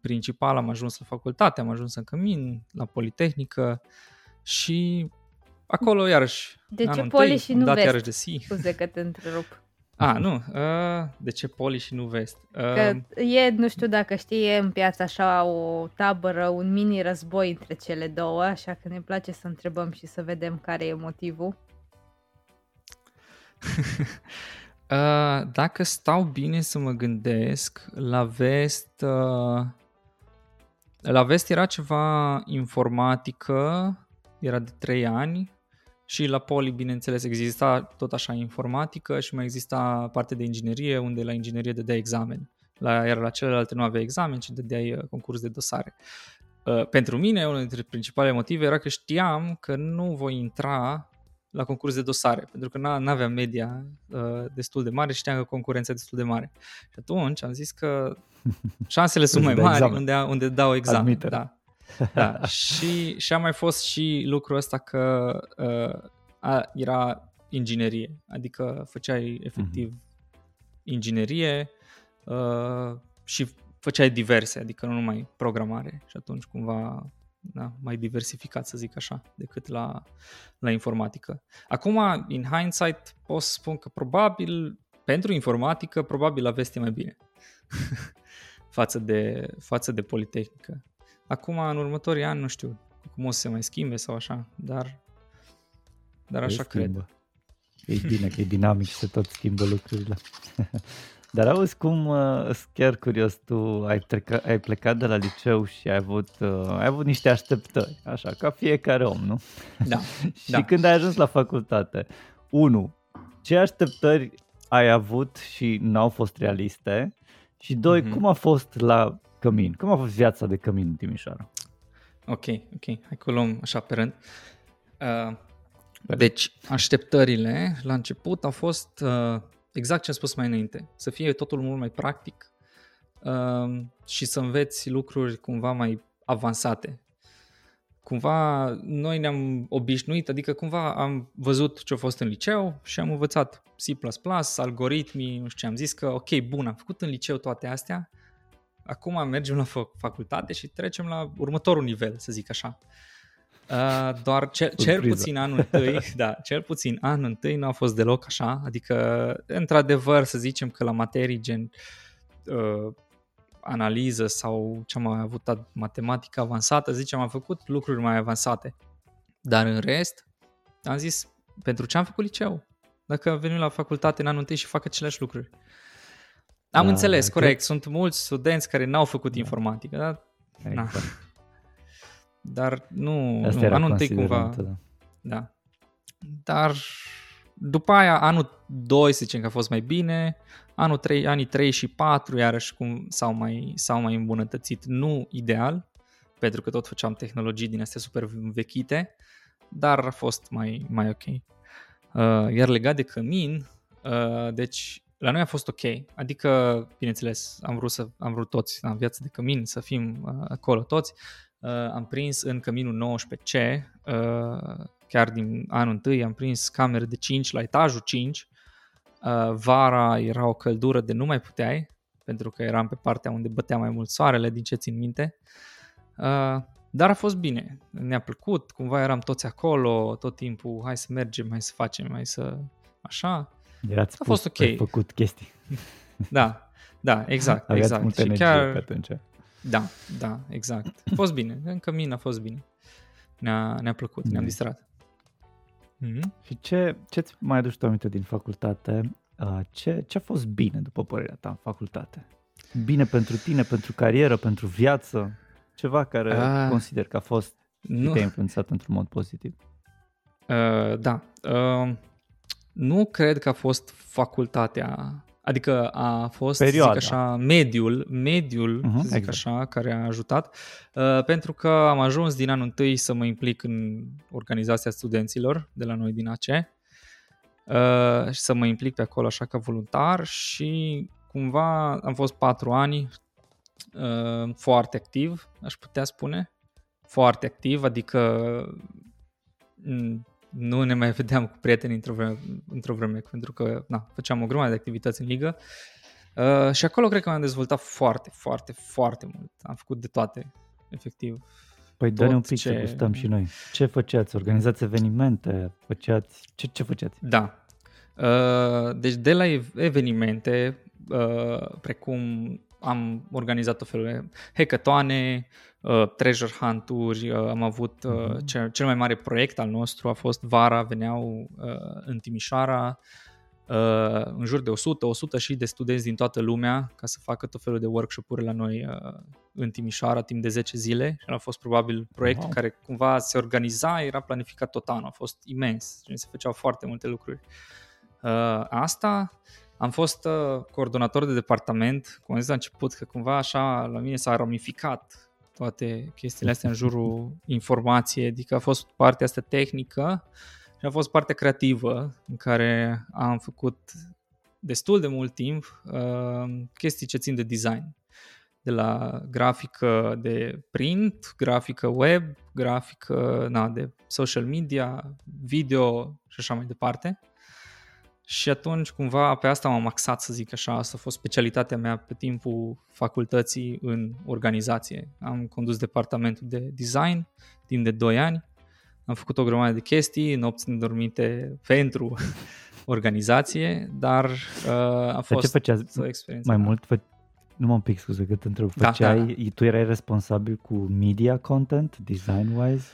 principal am ajuns la facultate, am ajuns în Cămin, la Politehnică și acolo iarăși
De ce poli și nu vest?
Iarăși de si.
Scuze că te întrerup.
A, nu. Uh, de ce poli și nu vest? Uh,
că e, nu știu dacă știi, e în piață așa o tabără, un mini război între cele două, așa că ne place să întrebăm și să vedem care e motivul. (laughs)
uh, dacă stau bine să mă gândesc, la vest... Uh, la vest era ceva informatică, era de 3 ani și la Poli, bineînțeles, exista tot așa informatică și mai exista parte de inginerie, unde la inginerie dădea examen. La, iar la celelalte nu avea examen, ci dădeai uh, concurs de dosare. Uh, pentru mine, unul dintre principalele motive era că știam că nu voi intra la concurs de dosare, pentru că nu aveam media uh, destul de mare și știam că concurența e destul de mare. Și atunci am zis că șansele sunt mai mari unde, unde dau examen. Admitere. Da. Da, și, și a mai fost și lucrul ăsta că uh, a, era inginerie, adică făceai efectiv mm-hmm. inginerie uh, și făceai diverse, adică nu numai programare și atunci cumva da, mai diversificat, să zic așa, decât la, la informatică. Acum, in hindsight, pot să spun că probabil, pentru informatică, probabil aveți mai bine (laughs) față, de, față de Politehnică. Acum, în următorii ani, nu știu cum o să se mai schimbe sau așa, dar, dar așa cred.
E bine că e dinamic și se tot schimbă lucrurile. (laughs) Dar auzi cum, uh, chiar curios, tu ai, treca, ai plecat de la liceu și ai avut, uh, ai avut niște așteptări, așa, ca fiecare om, nu?
Da. (laughs)
și
da.
când ai ajuns la facultate, unu, ce așteptări ai avut și n-au fost realiste? Și doi, mm-hmm. cum a fost la Cămin. Cum a fost viața de Cămin în Timișoara?
Ok, ok. Hai că luăm așa pe rând. Uh, deci, așteptările la început au fost uh, exact ce am spus mai înainte. Să fie totul mult mai practic uh, și să înveți lucruri cumva mai avansate. Cumva noi ne-am obișnuit, adică cumva am văzut ce a fost în liceu și am învățat C++, algoritmii, nu știu ce, am zis că ok, bun, am făcut în liceu toate astea, acum mergem la facultate și trecem la următorul nivel, să zic așa. Uh, doar cel, cel puțin anul întâi, (laughs) da, cel puțin anul întâi nu a fost deloc așa, adică într-adevăr să zicem că la materii gen uh, analiză sau ce am avut matematică avansată, zicem am făcut lucruri mai avansate, dar în rest am zis pentru ce am făcut liceu? Dacă venim la facultate în anul întâi și fac aceleași lucruri. Am da, înțeles, corect. Că... Sunt mulți studenți care n-au făcut da. informatică, da? Exact. Na. Dar nu, Asta nu anul întâi cumva... Da. da. Dar după aia, anul 2 să zicem că a fost mai bine, anul 3, anii 3 și 4 iarăși cum s-au mai, s-au mai îmbunătățit. Nu ideal, pentru că tot făceam tehnologii din astea super vechite, dar a fost mai, mai ok. Uh, iar legat de cămin, uh, deci la noi a fost ok. Adică, bineînțeles, am vrut, să, am vrut toți în viață de cămin să fim uh, acolo toți. Uh, am prins în căminul 19C, uh, chiar din anul întâi, am prins camere de 5 la etajul 5. Uh, vara era o căldură de nu mai puteai, pentru că eram pe partea unde bătea mai mult soarele, din ce țin minte. Uh, dar a fost bine, ne-a plăcut, cumva eram toți acolo tot timpul, hai să mergem, hai să facem, hai să... Așa.
Erați a fost ok. făcut chestii.
Da, da, exact, (laughs)
Aveați
exact.
Multă și chiar... pe atunci.
Da, da, exact. A fost bine, încă mine a fost bine. Ne-a, ne-a plăcut, ne-am distrat.
Mm-hmm. Și ce, ce-ți mai aduci tu aminte din facultate? Ce, ce a fost bine, după părerea ta, în facultate? Bine pentru tine, pentru carieră, pentru viață? Ceva care uh, consider că a fost Nu. Te-a influențat într-un mod pozitiv.
Uh, da. Uh, nu cred că a fost facultatea Adică a fost, Perioada. zic așa, mediul, mediul, uh-huh, zic exact. așa, care a ajutat, uh, pentru că am ajuns din anul întâi să mă implic în organizația studenților de la noi din AC uh, și să mă implic pe acolo așa ca voluntar și cumva am fost patru ani uh, foarte activ, aș putea spune, foarte activ, adică nu ne mai vedeam cu prieteni într-o vreme, într-o vreme pentru că na, făceam o grămadă de activități în ligă uh, și acolo cred că m-am dezvoltat foarte, foarte, foarte mult. Am făcut de toate, efectiv.
Păi dă un pic ce... să gustăm și noi. Ce făceați? Organizați evenimente? Făceați... Ce, ce făceați?
Da. Uh, deci de la evenimente, uh, precum am organizat o felul de hackatoane, uh, treasure hunt-uri, uh, am avut uh, uh-huh. cel, cel mai mare proiect al nostru a fost vara, veneau uh, în Timișoara uh, în jur de 100, 100 și de studenți din toată lumea ca să facă tot felul de workshop-uri la noi uh, în Timișoara timp de 10 zile. Și a fost probabil proiectul wow. care cumva se organiza, era planificat tot anul, a fost imens, se făceau foarte multe lucruri. Uh, asta am fost uh, coordonator de departament, cum am zis la început, că cumva așa la mine s-a ramificat toate chestiile astea în jurul (laughs) informației, adică a fost partea asta tehnică și a fost partea creativă în care am făcut destul de mult timp uh, chestii ce țin de design. De la grafică de print, grafică web, grafică na, de social media, video și așa mai departe. Și atunci cumva pe asta m-am axat să zic așa, asta a fost specialitatea mea pe timpul facultății în organizație. Am condus departamentul de design timp de 2 ani, am făcut o grămadă de chestii, nopți nedormite pentru (laughs) organizație, dar uh, a fost ce făceați o experiență.
Mai mult, fă... nu mă pic scuze că te întreb, făceai, da, da, da. tu erai responsabil cu media content, design-wise?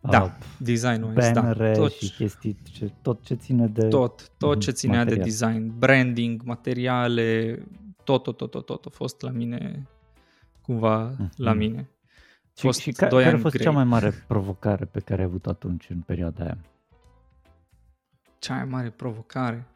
Da, uh, design-ul
bannere da. Tot, și chestii, ce, tot ce ține de
Tot, tot ce ținea material. de design, branding, materiale, tot, tot, tot, tot, tot a fost la mine, cumva mm-hmm. la mine.
Și, fost și ca, care a fost grei. cea mai mare provocare pe care ai avut atunci în perioada aia?
Cea mai mare provocare?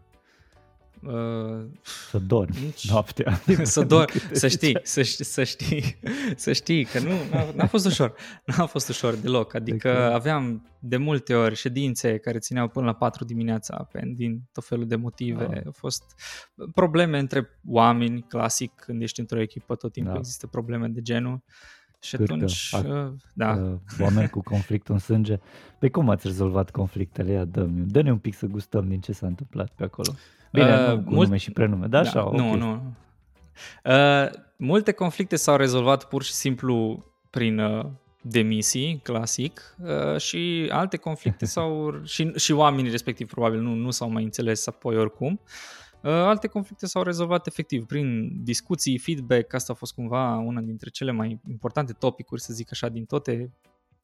Uh, să dormi nici... noaptea. (laughs)
să dormi, (laughs) să știi, să știi, să știi, să știi că nu, n-a, n-a fost ușor, n-a fost ușor deloc, adică okay. aveam de multe ori ședințe care țineau până la 4 dimineața din tot felul de motive, wow. au fost probleme între oameni, clasic, când ești într-o echipă tot timpul da. există probleme de genul. Și Cârcă, atunci, ac- uh, da. Uh,
oameni cu conflict în sânge. Pe cum ați rezolvat conflictele? Ia, dă dă-ne un pic să gustăm din ce s-a întâmplat pe acolo. Bine, uh, nu cu mult... nume și prenume, da? da așa,
nu, okay. nu. Uh, multe conflicte s-au rezolvat pur și simplu prin uh, demisii, clasic, uh, și alte conflicte (laughs) sau și, și oamenii respectiv probabil nu, nu s-au mai înțeles apoi oricum. Uh, alte conflicte s-au rezolvat efectiv prin discuții, feedback, asta a fost cumva una dintre cele mai importante topicuri, să zic așa, din toate,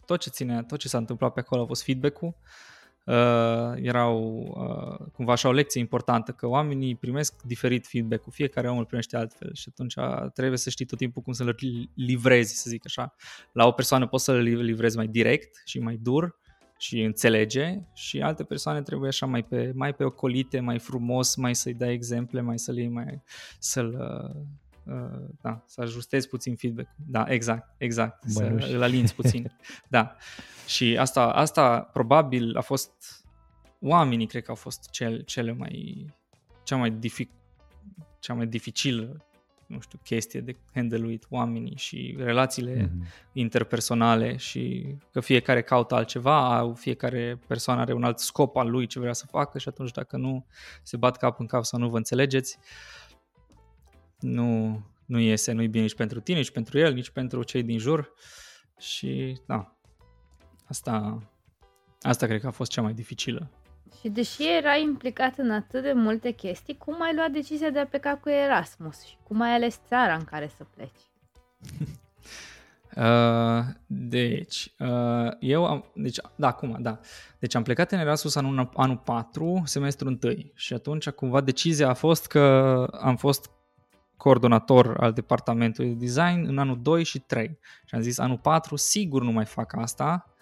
tot ce ține, tot ce s-a întâmplat pe acolo a fost feedback-ul. Uh, uh, erau uh, cumva așa o lecție importantă, că oamenii primesc diferit feedback-ul, fiecare om îl primește altfel și atunci trebuie să știi tot timpul cum să-l livrezi, să zic așa. La o persoană poți să-l livrezi mai direct și mai dur și înțelege și alte persoane trebuie așa mai pe, mai pe ocolite, mai frumos, mai să-i dai exemple, mai să-l iei, mai să-l... Uh, Uh, da, să ajustezi puțin feedback. Da, exact, exact, Băi, să îl alinți puțin. (laughs) da. Și asta, asta probabil a fost oamenii cred că au fost cel, cele mai cea mai dific, cea mai dificilă nu știu, chestie de handle oamenii și relațiile mm-hmm. interpersonale și că fiecare caută altceva, fiecare persoană are un alt scop al lui ce vrea să facă și atunci dacă nu se bat cap în cap sau nu vă înțelegeți, uh, nu, nu iese, nu-i bine nici pentru tine, nici pentru el, nici pentru cei din jur și da, asta, asta cred că a fost cea mai dificilă.
Și deși era implicat în atât de multe chestii, cum ai luat decizia de a pleca cu Erasmus și cum ai ales țara în care să pleci? (laughs)
Uh, deci, uh, eu am, deci, da, acum, da. Deci am plecat în Erasmus anul, anul 4, semestrul 1 și atunci cumva decizia a fost că am fost coordonator al departamentului de design în anul 2 și 3. Și am zis anul 4 sigur nu mai fac asta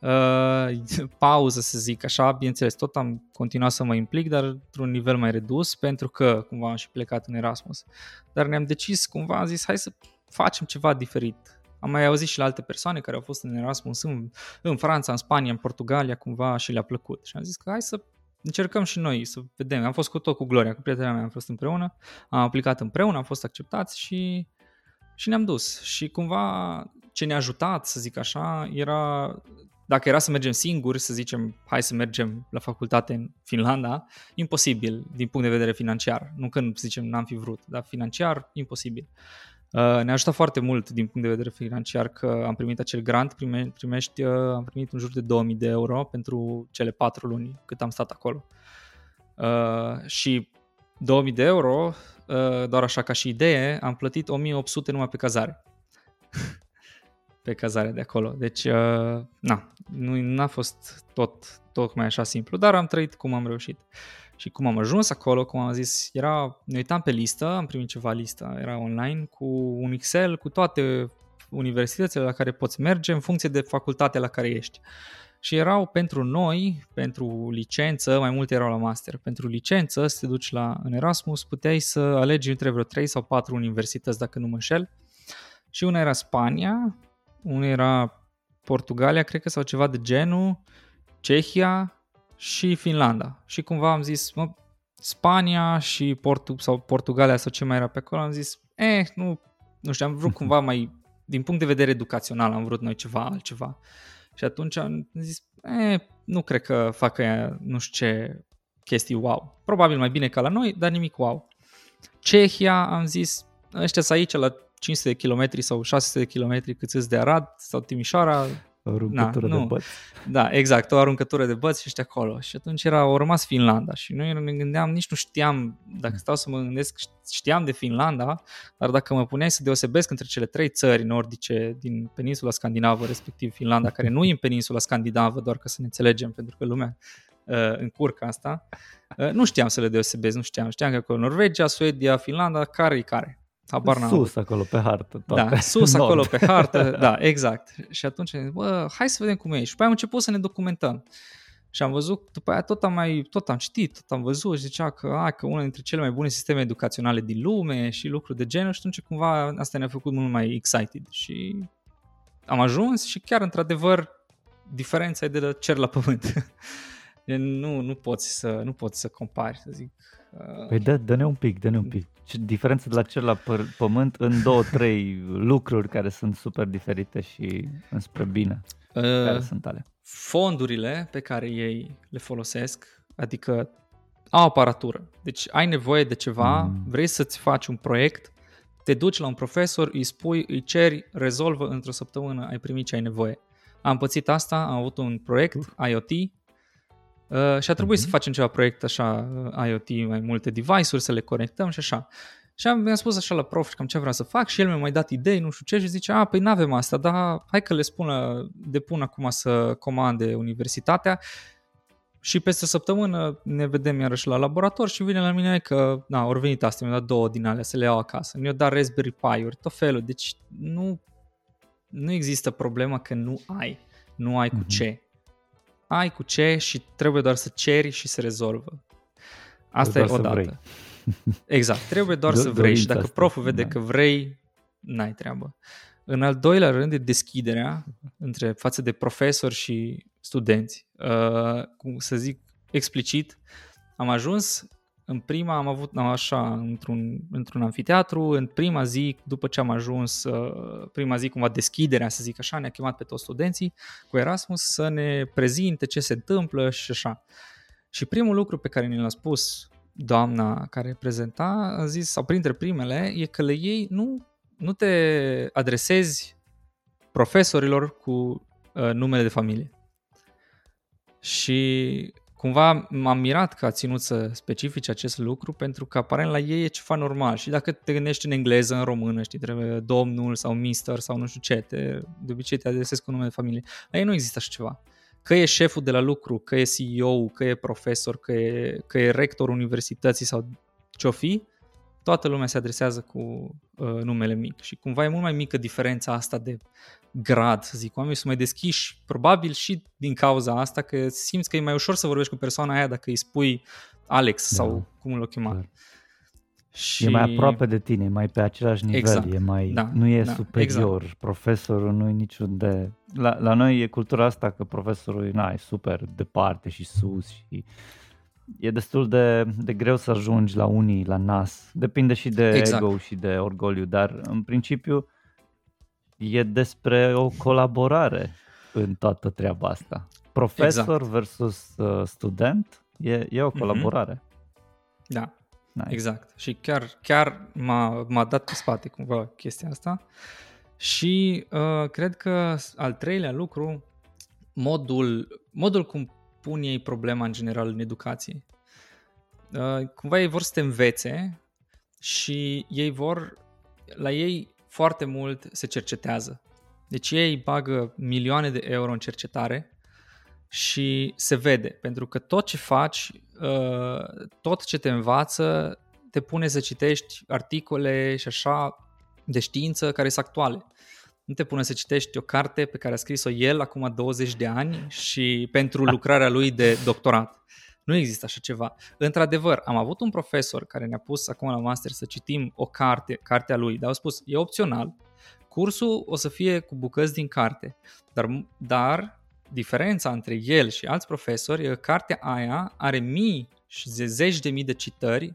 uh, (laughs) pauză, să zic așa, bineînțeles, tot am continuat să mă implic, dar într-un nivel mai redus, pentru că cumva am și plecat în Erasmus. Dar ne-am decis, cumva am zis, hai să facem ceva diferit. Am mai auzit și la alte persoane care au fost în Erasmus în, în Franța, în Spania, în Portugalia, cumva și le-a plăcut. Și am zis că hai să încercăm și noi să vedem. Am fost cu tot cu Gloria, cu prietena mea am fost împreună, am aplicat împreună, am fost acceptați și, și ne-am dus. Și cumva ce ne-a ajutat, să zic așa, era dacă era să mergem singuri, să zicem, hai să mergem la facultate în Finlanda, imposibil din punct de vedere financiar. Nu când, să zicem, n-am fi vrut, dar financiar, imposibil. Uh, ne-a ajutat foarte mult din punct de vedere financiar că am primit acel grant, prime, primești, uh, am primit în jur de 2000 de euro pentru cele patru luni cât am stat acolo. Uh, și 2000 de euro, doar așa ca și idee, am plătit 1800 numai pe cazare. Pe cazare de acolo. Deci, uh, na, nu n-a fost tot, tot mai așa simplu, dar am trăit cum am reușit. Și cum am ajuns acolo, cum am zis, era, ne uitam pe listă, am primit ceva listă, era online, cu un Excel, cu toate universitățile la care poți merge în funcție de facultatea la care ești. Și erau pentru noi, pentru licență, mai multe erau la master. Pentru licență, să te duci la, în Erasmus, puteai să alegi între vreo 3 sau 4 universități, dacă nu mă înșel. Și una era Spania, unul era Portugalia, cred că, sau ceva de genul, Cehia și Finlanda. Și cumva am zis, mă, Spania și Portu- sau Portugalia sau ce mai era pe acolo, am zis, eh, nu, nu știu, am vrut (laughs) cumva mai, din punct de vedere educațional, am vrut noi ceva altceva. Și atunci am zis, eh, nu cred că facă ea, nu știu ce chestii wow. Probabil mai bine ca la noi, dar nimic wow. Cehia, am zis, ăștia aici la 500 de kilometri sau 600 de kilometri cât îți de Arad sau Timișoara.
O aruncătură Na, de băți.
Da, exact, o aruncătură de băți și ești acolo. Și atunci era, au rămas Finlanda și noi ne gândeam, nici nu știam, dacă stau să mă gândesc, știam de Finlanda, dar dacă mă puneai să deosebesc între cele trei țări nordice din peninsula scandinavă, respectiv Finlanda, care nu e în peninsula scandinavă, doar ca să ne înțelegem, pentru că lumea uh, încurcă asta, uh, nu știam să le deosebesc, nu știam. Știam că acolo Norvegia, Suedia, Finlanda, care e care.
Habar n-am sus acolo pe hartă.
Toate. Da, sus (laughs) acolo pe hartă, (laughs) da, exact. Și atunci, bă, hai să vedem cum e. Și după aia am început să ne documentăm. Și am văzut, după aia tot am mai, tot am citit, tot am văzut și zicea că, a, că una dintre cele mai bune sisteme educaționale din lume și lucruri de genul și atunci cumva asta ne-a făcut mult mai excited și am ajuns și chiar într-adevăr diferența e de la cer la pământ. (laughs) nu, nu poți să, nu poți să compari, să zic.
Păi dă, dă-ne un pic, dă-ne un pic diferență de la cel la păr- pământ în două, trei lucruri care sunt super diferite și înspre bine. Uh, care sunt ale?
Fondurile pe care ei le folosesc, adică au aparatură. Deci ai nevoie de ceva, mm. vrei să-ți faci un proiect, te duci la un profesor, îi spui, îi ceri, rezolvă într-o săptămână, ai primit ce ai nevoie. Am pățit asta, am avut un proiect uh. IoT Uh, și a trebuit uh-huh. să mhm. facem ceva proiect așa, uh, IoT, mai multe device-uri, să le conectăm și așa. Și am, mi-am spus așa la prof cam ce vreau să fac și el mi-a mai dat idei, nu știu ce, și zice, a, păi nu avem asta, dar hai că le spună, depun acum să comande universitatea și peste o săptămână ne vedem iarăși la laborator și vine la mine că, na, au venit asta, mi-a dat două din alea să le iau acasă, mi-a dat Raspberry Pi-uri, tot felul, deci nu, nu există problemă că nu ai, nu ai cu uh-huh. ce ai cu ce și trebuie doar să ceri și se rezolvă. Asta doar e odată. Vrei. Exact, trebuie doar Do- să vrei și dacă asta. proful vede da. că vrei, n-ai treabă. În al doilea rând e deschiderea între față de profesori și studenți. Uh, cum să zic explicit, am ajuns în prima am avut așa, într-un, într-un anfiteatru, în prima zi, după ce am ajuns, uh, prima zi cumva deschiderea, să zic așa, ne-a chemat pe toți studenții cu Erasmus să ne prezinte ce se întâmplă și așa. Și primul lucru pe care ne l-a spus doamna care prezenta, a zis, sau printre primele, e că le iei, nu, nu te adresezi profesorilor cu uh, numele de familie. Și cumva m-am mirat că a ținut să specifice acest lucru pentru că aparent la ei e ceva normal și dacă te gândești în engleză, în română, știi, trebuie domnul sau mister sau nu știu ce, te, de obicei te adresezi cu nume de familie. La ei nu există așa ceva. Că e șeful de la lucru, că e CEO, că e profesor, că e, că e rector universității sau ce-o fi, toată lumea se adresează cu uh, numele mic și cumva e mult mai mică diferența asta de grad, să zic. Oamenii sunt mai deschiși, probabil și din cauza asta, că simți că e mai ușor să vorbești cu persoana aia dacă îi spui Alex da. sau cum îl chema. Clar.
Și... E mai aproape de tine, mai pe același nivel, exact. e mai, da, nu e da, superior, exact. profesorul nu e niciun de... La, la noi e cultura asta că profesorul na, e super departe și sus și e destul de, de greu să ajungi la unii, la nas. Depinde și de exact. ego și de orgoliu, dar în principiu e despre o colaborare în toată treaba asta. Profesor exact. versus uh, student e, e o mhm. colaborare. Mm-hmm.
Da, Nice. Exact. Și chiar, chiar m-a, m-a dat pe spate cumva chestia asta. Și uh, cred că al treilea lucru, modul, modul cum pun ei problema în general în educație. Uh, cumva ei vor să te învețe și ei vor, la ei foarte mult se cercetează. Deci ei bagă milioane de euro în cercetare și se vede, pentru că tot ce faci, uh, tot ce te învață, te pune să citești articole și așa de știință care sunt actuale. Nu te pune să citești o carte pe care a scris-o el acum 20 de ani și pentru lucrarea lui de doctorat. Nu există așa ceva. Într-adevăr, am avut un profesor care ne-a pus acum la master să citim o carte, cartea lui, dar au spus, e opțional, cursul o să fie cu bucăți din carte, dar, dar diferența între el și alți profesori e că cartea aia are mii și zeci de mii de citări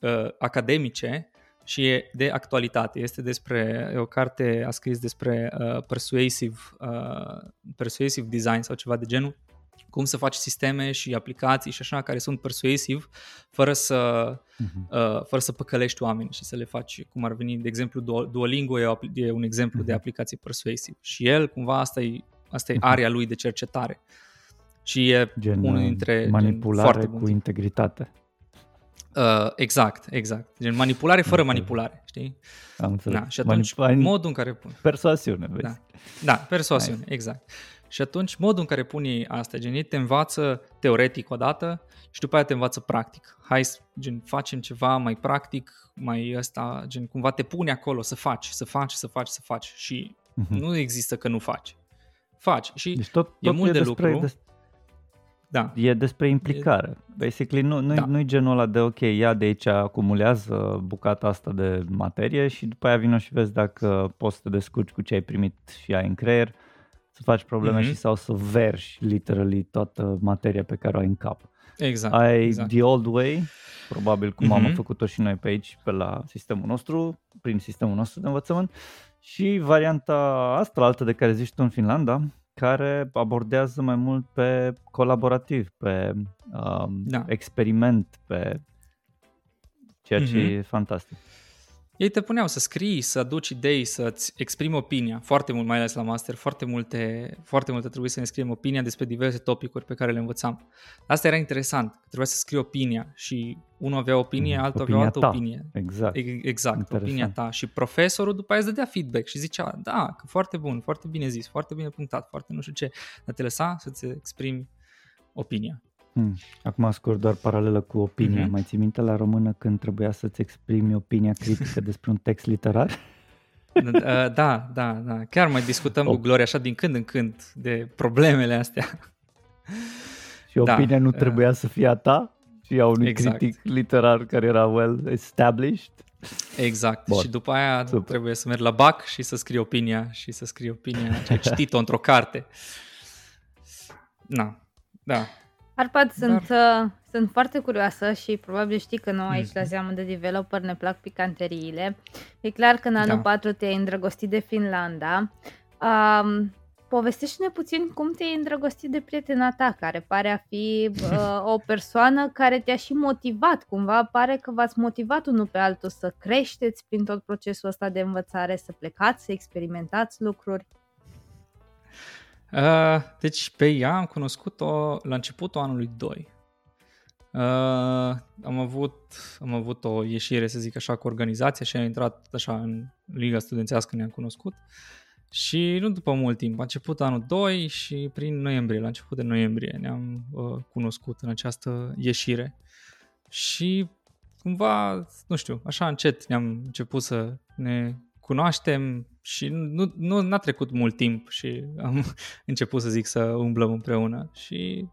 uh, academice și e de actualitate. Este despre, e o carte, a scris despre uh, persuasive, uh, persuasive design sau ceva de genul, cum să faci sisteme și aplicații și așa care sunt persuasive fără să, uh-huh. uh, fără să păcălești oameni și să le faci cum ar veni, de exemplu Duolingo e, e un exemplu uh-huh. de aplicație persuasive și el cumva asta e Asta e mhm. area lui de cercetare. Și e gen unul dintre
manipulare gen cu integritate.
Uh, exact, exact. Gen manipulare fără manipulare, știi?
Am înțeles.
Da, și atunci Manip- modul în care pun.
Persoasiune, vezi.
Da, da persoasiune, nice. exact. Și atunci modul în care pun ei asta, gen ei te învață teoretic odată și după aia te învață practic. Hai, gen, facem ceva mai practic, mai ăsta, gen, cumva te pune acolo să faci, să faci, să faci, să faci și uh-huh. nu există că nu faci faci. Și deci tot, tot e mult e de despre, lucru. Des,
da. E despre implicare. E, Basically, nu, nu, da. nu-i genul ăla de ok, ia de aici, acumulează bucata asta de materie și după aia vină și vezi dacă poți să te descurci cu ce ai primit și ai în creier, să faci probleme mm-hmm. și sau să vergi literally toată materia pe care o ai în cap.
Exact.
Ai
exact.
the old way, probabil cum mm-hmm. am făcut-o și noi pe aici, pe la sistemul nostru, prin sistemul nostru de învățământ, și varianta asta altă de care zici tu în Finlanda, care abordează mai mult pe colaborativ, pe um, da. experiment, pe ceea ce mm-hmm. e fantastic.
Ei te puneau să scrii, să aduci idei, să-ți exprimi opinia, foarte mult, mai ales la master, foarte multe, foarte multe trebuie să ne scriem opinia despre diverse topicuri pe care le învățam. Asta era interesant, că trebuia să scrii opinia și unul avea opinie, mm, altul avea altă ta. opinie.
Exact.
Exact, Interesant. opinia ta. Și profesorul după aia îți dădea feedback și zicea, da, că foarte bun, foarte bine zis, foarte bine punctat, foarte nu știu ce, dar te lăsa să-ți exprimi opinia.
Hmm. Acum scurt doar paralelă cu opinia. Mm-hmm. Mai ții minte la română când trebuia să-ți exprimi opinia critică despre un text literar?
Da, da, da, da. Chiar mai discutăm o... cu Gloria așa din când în când de problemele astea.
Și da, opinia nu uh, trebuia uh... să fie a ta? Și a unui exact. critic literar care era well established?
Exact. Bun. Și după aia Super. trebuie să mergi la BAC și să scrii opinia și să scrii opinia ce ai citit-o într-o carte. Na, da.
Arpad, sunt, Dar... uh, sunt foarte curioasă și probabil știi că noi aici mm. la Zeamă de Developer ne plac picanteriile. E clar că în anul da. 4 te-ai îndrăgostit de Finlanda. Um, povestește-ne puțin cum te-ai îndrăgostit de prietena ta, care pare a fi (laughs) uh, o persoană care te-a și motivat. Cumva pare că v-ați motivat unul pe altul să creșteți prin tot procesul ăsta de învățare, să plecați, să experimentați lucruri.
Uh, deci pe ea am cunoscut-o la începutul anului 2. Uh, am, avut, am avut o ieșire, să zic așa, cu organizația și am intrat așa în Liga Studențească, ne-am cunoscut. Și nu după mult timp, a început anul 2 și prin noiembrie, la început de noiembrie, ne-am uh, cunoscut în această ieșire. Și cumva, nu știu, așa încet ne-am început să ne cunoaștem și nu, nu n-a trecut mult timp și am (laughs) început să zic să umblăm împreună și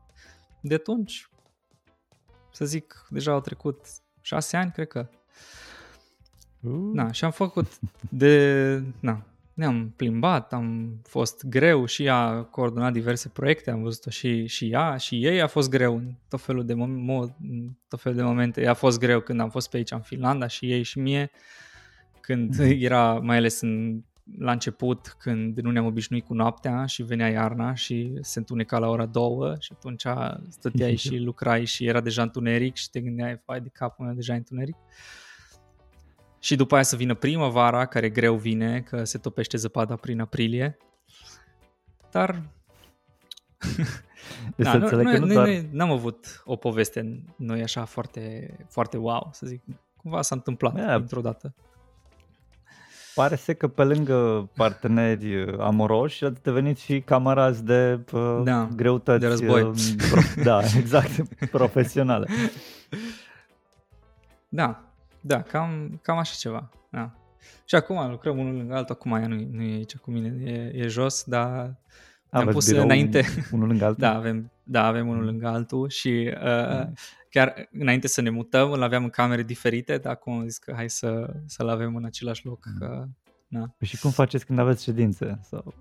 de atunci, să zic, deja au trecut șase ani, cred că. Uh. Na, și am făcut de, na, ne-am plimbat, am fost greu și ea a coordonat diverse proiecte, am văzut-o și, și ea și ei a fost greu în tot felul de, mo- tot felul de momente. Ea a fost greu când am fost pe aici în Finlanda și ei și mie, când mhm. (laughs) era mai ales în, la început, când nu ne-am obișnuit cu noaptea și venea iarna și se întuneca la ora două și atunci stăteai și (laughs) lucrai și era deja întuneric și te gândeai, fai de capul meu, deja întuneric. Uh, și după aia să vină primăvara, care greu vine, că se topește zăpada prin aprilie. Dar... (laughs)
Deci da, nu, nu, nu doar...
n-am avut o poveste noi așa foarte, foarte wow, să zic. Cumva s-a întâmplat yeah. dintr-o dată.
Pare să că pe lângă parteneri amoroși ați devenit și camarazi de uh, da, greutăți.
De război. Uh,
pro- da, (laughs) exact, profesionale.
Da, da, cam, cam așa ceva. Da. Și acum lucrăm unul lângă altul, acum ea nu, nu e aici cu mine, e, e jos, dar am pus înainte.
Unul lângă (laughs) altul?
Da, avem, da, avem unul lângă altul și uh, mm. chiar înainte să ne mutăm îl aveam în camere diferite, dar acum am zis că hai să, să-l avem în același loc. Mm. Că,
na. Păi și cum faceți când aveți ședințe? Sau...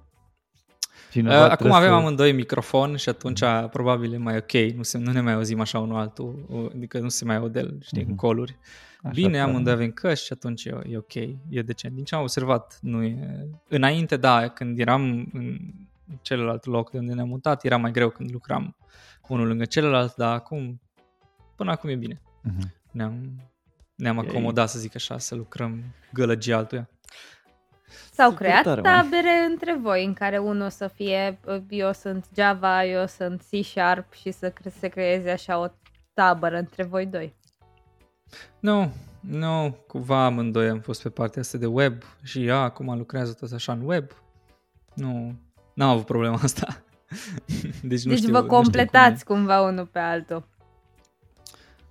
Uh, acum avem să... amândoi microfon și atunci mm. probabil e mai ok, nu, se, nu ne mai auzim așa unul altul, adică nu se mai audel, știi, mm-hmm. în coluri. Așa Bine, amândoi avem căști și atunci e, e ok, e decent. Din ce am observat, nu e... Înainte, da, când eram în celălalt loc de unde ne-am mutat, era mai greu când lucram unul lângă celălalt, dar acum, până acum e bine. Uh-huh. Ne-am, ne-am acomodat, să zic așa, să lucrăm gălăgii altuia.
S-au Super creat tare, tabere man. între voi în care unul să fie eu sunt Java, eu sunt C Sharp și să se creeze așa o tabără între voi doi.
Nu, nu, cumva amândoi am fost pe partea asta de web și ea acum lucrează tot așa în web. Nu, n-am avut problema asta. (laughs)
deci nu deci știu, vă completați știu cumva unul pe altul.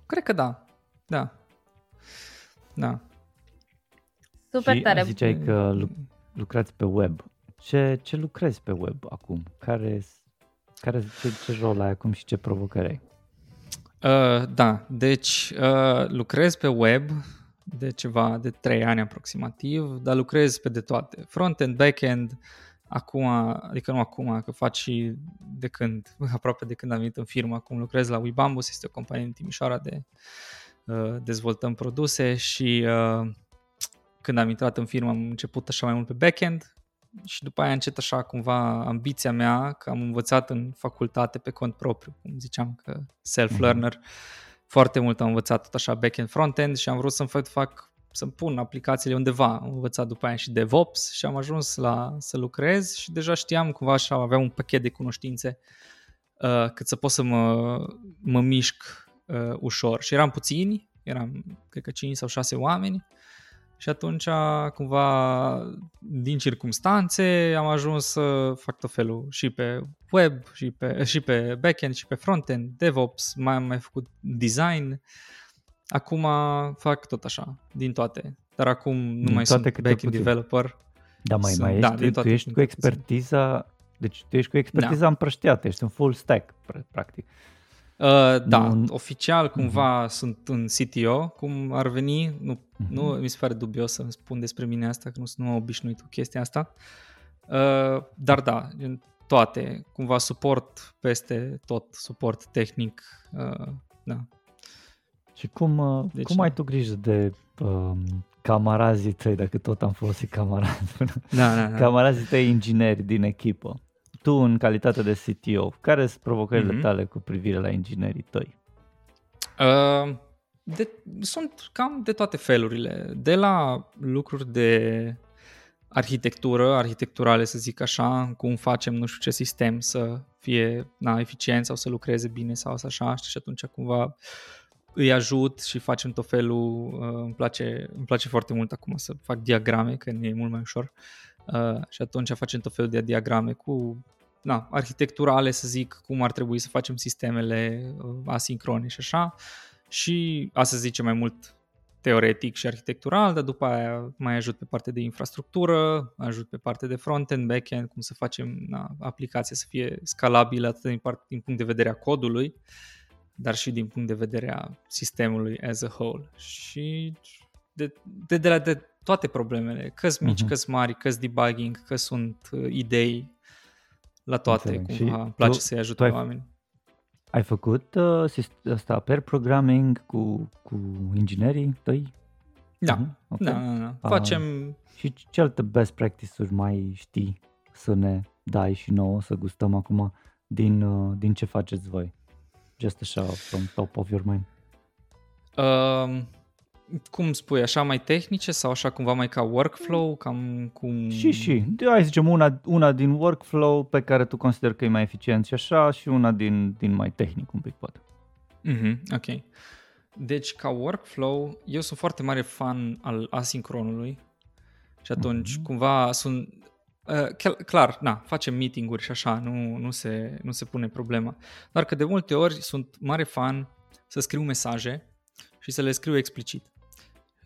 Cred că da, da. Da.
Super
și
tare.
ziceai că lucrați pe web. Ce, ce lucrezi pe web acum? Care, care ce, ce rol ai acum și ce provocări ai?
Uh, da, deci uh, lucrez pe web de ceva de 3 ani aproximativ, dar lucrez pe de toate. Front-end, back-end, acum, adică nu acum, că fac și de când, (laughs) aproape de când am venit în firmă, acum lucrez la Webambus, este o companie în Timișoara de uh, dezvoltăm produse și uh, când am intrat în firmă am început așa mai mult pe back-end, și după aia încet așa cumva ambiția mea, că am învățat în facultate pe cont propriu, cum ziceam că self-learner, mm-hmm. foarte mult am învățat tot așa back-end, front-end și am vrut să-mi fac, fac să-mi pun aplicațiile undeva. Am învățat după aia și DevOps și am ajuns la să lucrez și deja știam cumva așa, aveam un pachet de cunoștințe uh, cât să pot să mă, mă mișc uh, ușor. Și eram puțini, eram cred că 5 sau 6 oameni și atunci, cumva, din circumstanțe, am ajuns să fac tot felul și pe web, și pe, și pe backend, și pe frontend, DevOps, mai am mai făcut design. Acum fac tot așa, din toate. Dar acum nu din mai sunt backend puțin. developer.
Da, mai, mai da, ești, tu ești cu expertiza, deci tu ești cu expertiza da. împrăștiată, ești un full stack, practic.
Uh, da, nu... oficial cumva uh-huh. sunt un CTO, cum ar veni, nu, uh-huh. nu mi se pare dubios să-mi spun despre mine asta, că nu sunt obișnuit cu chestia asta, uh, dar da, în toate, cumva suport peste tot, suport tehnic, uh, da.
Și cum, uh, deci, cum ai tu grijă de uh, camarazii tăi, dacă tot am folosit camarazi, (laughs)
da, da, da.
camarazii tăi ingineri din echipă? tu în calitate de CTO, care sunt provocările mm-hmm. tale cu privire la inginerii tăi?
Uh, de, sunt cam de toate felurile, de la lucruri de arhitectură, arhitecturale să zic așa, cum facem nu știu ce sistem să fie na, eficient sau să lucreze bine sau să așa și atunci cumva îi ajut și facem tot felul, uh, îmi, place, îmi place foarte mult acum să fac diagrame, că e mult mai ușor uh, și atunci facem tot felul de diagrame cu na, arhitecturale, să zic, cum ar trebui să facem sistemele uh, asincrone și așa. Și asta zice mai mult teoretic și arhitectural, dar după aia mai ajut pe partea de infrastructură, ajut pe partea de front-end, back-end, cum să facem na, aplicația să fie scalabilă atât din, part, din punct de vedere a codului, dar și din punct de vedere a sistemului as a whole. Și de, de, de, la, de toate problemele, că mici, uh-huh. că mari, că debugging, că sunt uh, idei, la toate, Înțeleg. cumva, și place tu, să-i ajute oameni.
Ai făcut uh, asta, per programming cu, cu inginerii tăi?
Da, uh-huh. okay. da, da, da. Facem... Uh,
și ce alte best practices-uri mai știi să ne dai și nouă, să gustăm acum din, uh, din ce faceți voi? Just așa, from top of your mind.
Uh, cum spui, așa mai tehnice sau așa cumva mai ca workflow? Cam cum...
Și, și. Hai zicem una, una din workflow pe care tu consider că e mai eficient și așa și una din, din mai tehnic un pic poate.
Mm-hmm, ok. Deci ca workflow, eu sunt foarte mare fan al asincronului și atunci mm-hmm. cumva sunt... Uh, clar, na, facem meeting-uri și așa, nu, nu, se, nu se pune problema. Dar că de multe ori sunt mare fan să scriu mesaje și să le scriu explicit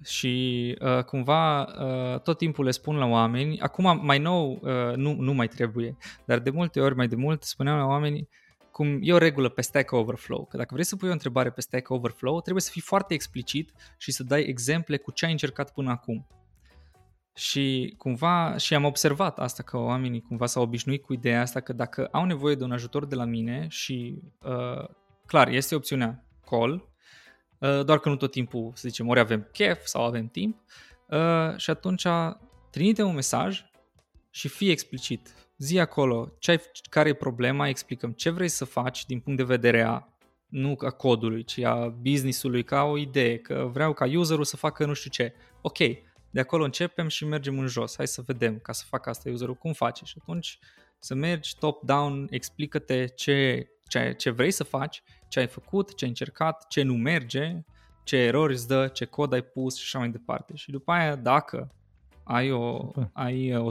și uh, cumva uh, tot timpul le spun la oameni, acum mai nou uh, nu, nu mai trebuie, dar de multe ori, mai de mult, spuneam la oameni cum e o regulă pe Stack Overflow, că dacă vrei să pui o întrebare pe Stack Overflow, trebuie să fii foarte explicit și să dai exemple cu ce ai încercat până acum. Și cumva, și am observat asta că oamenii cumva s-au obișnuit cu ideea asta că dacă au nevoie de un ajutor de la mine și uh, clar, este opțiunea call, Uh, doar că nu tot timpul, să zicem, ori avem chef sau avem timp uh, și atunci trimite un mesaj și fii explicit. Zi acolo ce ai, care e problema, explicăm ce vrei să faci din punct de vedere a nu a codului, ci a business-ului ca o idee, că vreau ca userul să facă nu știu ce. Ok, de acolo începem și mergem în jos. Hai să vedem ca să facă asta userul cum face. Și atunci să mergi top-down, explică-te ce, ce, ce vrei să faci ce ai făcut, ce ai încercat, ce nu merge, ce erori îți dă, ce cod ai pus și așa mai departe. Și după aia, dacă ai o, ai o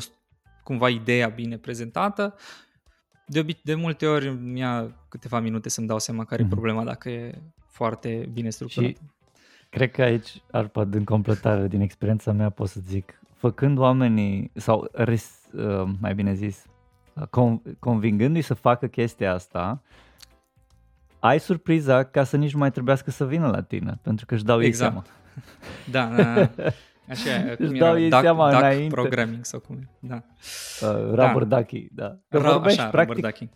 cumva ideea bine prezentată, de, obi- de multe ori mi-a câteva minute să-mi dau seama care mm-hmm. e mhm. problema dacă e foarte bine structurat. Și
cred că aici, Arpad, în completare din experiența mea pot să zic, făcând oamenii, sau res, uh, mai bine zis, convingându-i să facă chestia asta, ai surpriza ca să nici nu mai trebuiască să vină la tine, pentru că își dau exact. ei seama.
Da, da, da. (laughs) Așa, cum își dau ei duck, seama duck înainte. programming sau cum e. Da.
Uh, rubber da. ducky, da. Că
Ra- vorbești, așa, practic, rubber ducky.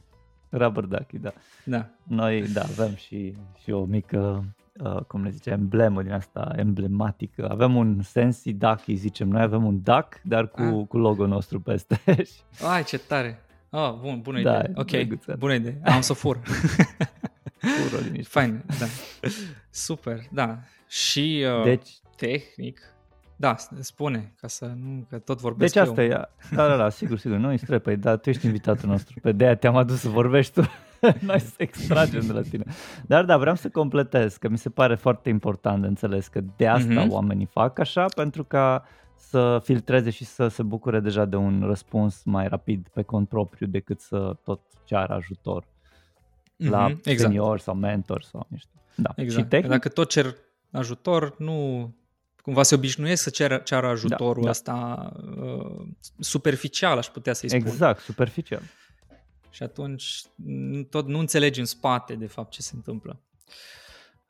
Rubber ducky, da.
Da.
Noi, da, avem și, și o mică, uh, cum ne zice, emblemă din asta, emblematică. Avem un Sensi Ducky, zicem. Noi avem un duck, dar cu, ah. cu logo nostru peste. (laughs)
Ai, ce tare. Oh, bun, bună da, idee. Ok, bună idee. Am să fur. (laughs) Fură Fain, da. Super, da. Și uh, deci, tehnic, da, spune, ca să nu, că tot vorbesc
Deci asta eu. e, da, da, da, sigur, sigur, nu ești păi, dar tu ești invitatul nostru, pe de te-am adus să vorbești tu, (laughs) noi să extragem de la tine. Dar da, vreau să completez, că mi se pare foarte important de înțeles că de asta mm-hmm. oamenii fac așa, pentru ca să filtreze și să se bucure deja de un răspuns mai rapid pe cont propriu decât să tot ceară ajutor la mm-hmm, exact. senior sau mentor sau niște. Da.
Exact. Și tehnic? Dacă tot cer ajutor, nu cumva se obișnuiesc să ceară, ceară ajutorul da, da. ăsta uh, superficial, aș putea să-i spun.
Exact, superficial.
Și atunci tot nu înțelegi în spate, de fapt, ce se întâmplă.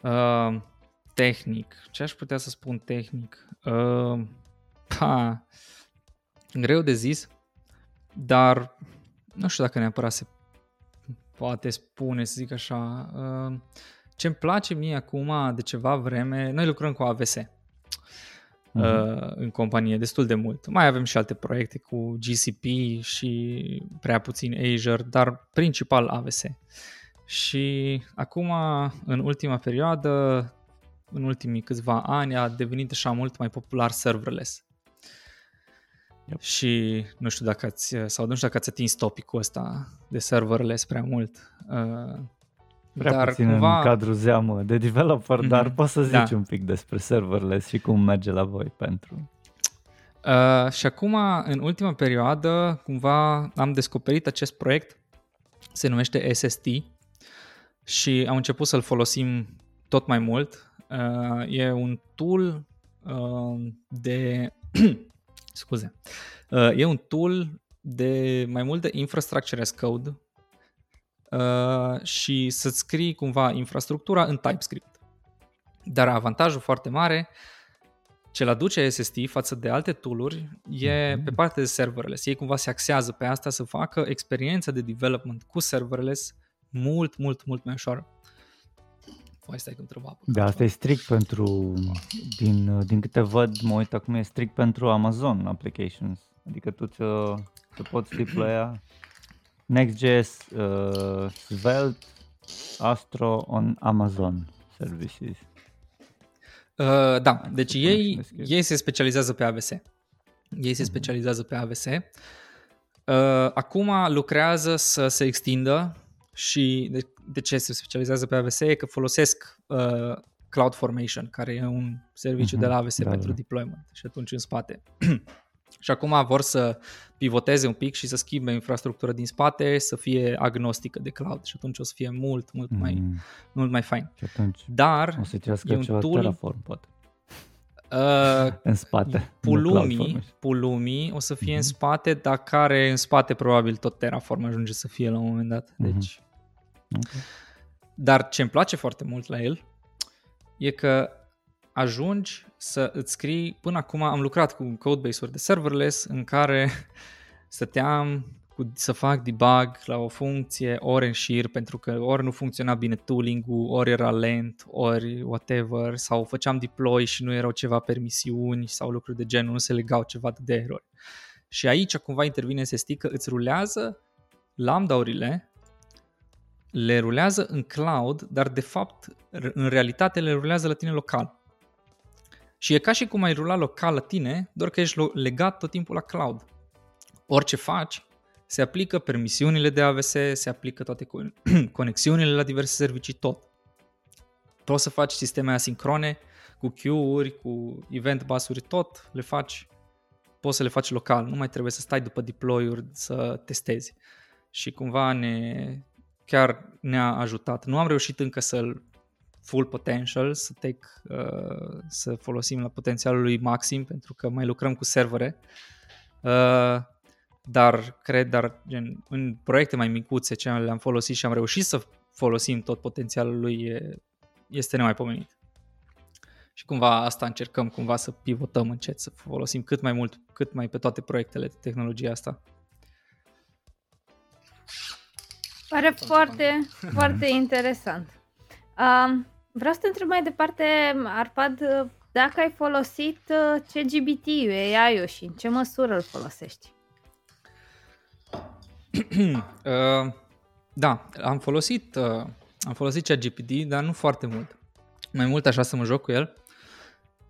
Uh, tehnic. Ce aș putea să spun tehnic? Uh, pa, greu de zis, dar nu știu dacă neapărat se poate spune, să zic așa. Uh, ce îmi place mie acum de ceva vreme, noi lucrăm cu AVS uh-huh. Mhm. în companie destul de mult. Mai avem și alte proiecte cu GCP și prea puțin Azure, dar principal AVS. Și acum, în ultima perioadă, în ultimii câțiva ani, a devenit așa mult mai popular serverless. Yep. Și nu știu dacă ați, sau nu știu dacă ați atins topicul ăsta de serverless prea mult. Uh,
Prea dar puțin cumva... în cadrul zeamă de developer, mm-hmm. dar poți să zici da. un pic despre serverless și cum merge la voi pentru...
Uh, și acum, în ultima perioadă, cumva am descoperit acest proiect, se numește SST și am început să-l folosim tot mai mult. Uh, e un tool uh, de (clears throat) scuze. Uh, e un tool de mai mult de infrastructure as code uh, și să-ți scrii cumva infrastructura în TypeScript. Dar avantajul foarte mare ce-l aduce SST față de alte tooluri e mhm. pe partea de serverless. Ei cumva se axează pe asta să facă experiența de development cu serverless mult, mult, mult mai ușoară. Mai stai că întreba.
Da, asta e strict pentru, din, din câte văd, mă uit acum, e strict pentru Amazon applications. Adică tu ți-o, ți poți deploya Next.js, uh, Svelte, Astro on Amazon services.
Uh, da, deci ei, ei se specializează pe AVS. Ei se mhm. specializează pe AVS. Uh, acum lucrează să se extindă și de, de ce se specializează pe AVS e că folosesc uh, CloudFormation, care e un serviciu uh-huh. de la AVS da, pentru da. deployment și atunci în spate. (clears throat) și acum vor să pivoteze un pic și să schimbe infrastructura din spate, să fie agnostică de cloud și atunci o să fie mult, mult mai, mm. mult mai fain.
Și atunci
Dar
o să e un tool, Terraform, poate. Uh, (laughs) în spate.
Pulumi, Pulumi o să fie mm-hmm. în mhm. spate, dar care în spate probabil tot Terraform ajunge să fie la un moment dat. Mhm. Deci. Mm-hmm. Okay. Dar ce îmi place foarte mult la el e că ajungi să îți scrii, până acum am lucrat cu codebase-uri de serverless în care (laughs) stăteam cu, să fac debug la o funcție ori în șir pentru că ori nu funcționa bine tooling-ul, ori era lent, ori whatever, sau făceam deploy și nu erau ceva permisiuni sau lucruri de genul, nu se legau ceva de erori. Și aici cumva intervine SST că îți rulează lambda-urile le rulează în cloud, dar de fapt în realitate le rulează la tine local. Și e ca și cum ai rula local la tine, doar că ești legat tot timpul la cloud. Orice faci, se aplică permisiunile de AVS, se aplică toate (clears throat) conexiunile la diverse servicii, tot. Poți să faci sisteme asincrone cu queue-uri, cu event bus-uri, tot le faci. Poți să le faci local, nu mai trebuie să stai după deploy-uri să testezi. Și cumva ne, chiar ne-a ajutat. Nu am reușit încă să-l full potential, să take, uh, să folosim la potențialul lui maxim, pentru că mai lucrăm cu servere. Uh, dar cred, dar gen, în proiecte mai micuțe ce le-am folosit și am reușit să folosim tot potențialul lui este nemaipomenit. Și cumva asta încercăm cumva să pivotăm încet, să folosim cât mai mult, cât mai pe toate proiectele de tehnologia asta.
Pare foarte, foarte interesant. Um, vreau să te întreb mai departe, Arpad, dacă ai folosit uh, CGBT, AI-ul și în ce măsură îl folosești? (clears throat)
uh, da, am folosit, uh, am folosit ChatGPT, dar nu foarte mult. Mai mult așa să mă joc cu el.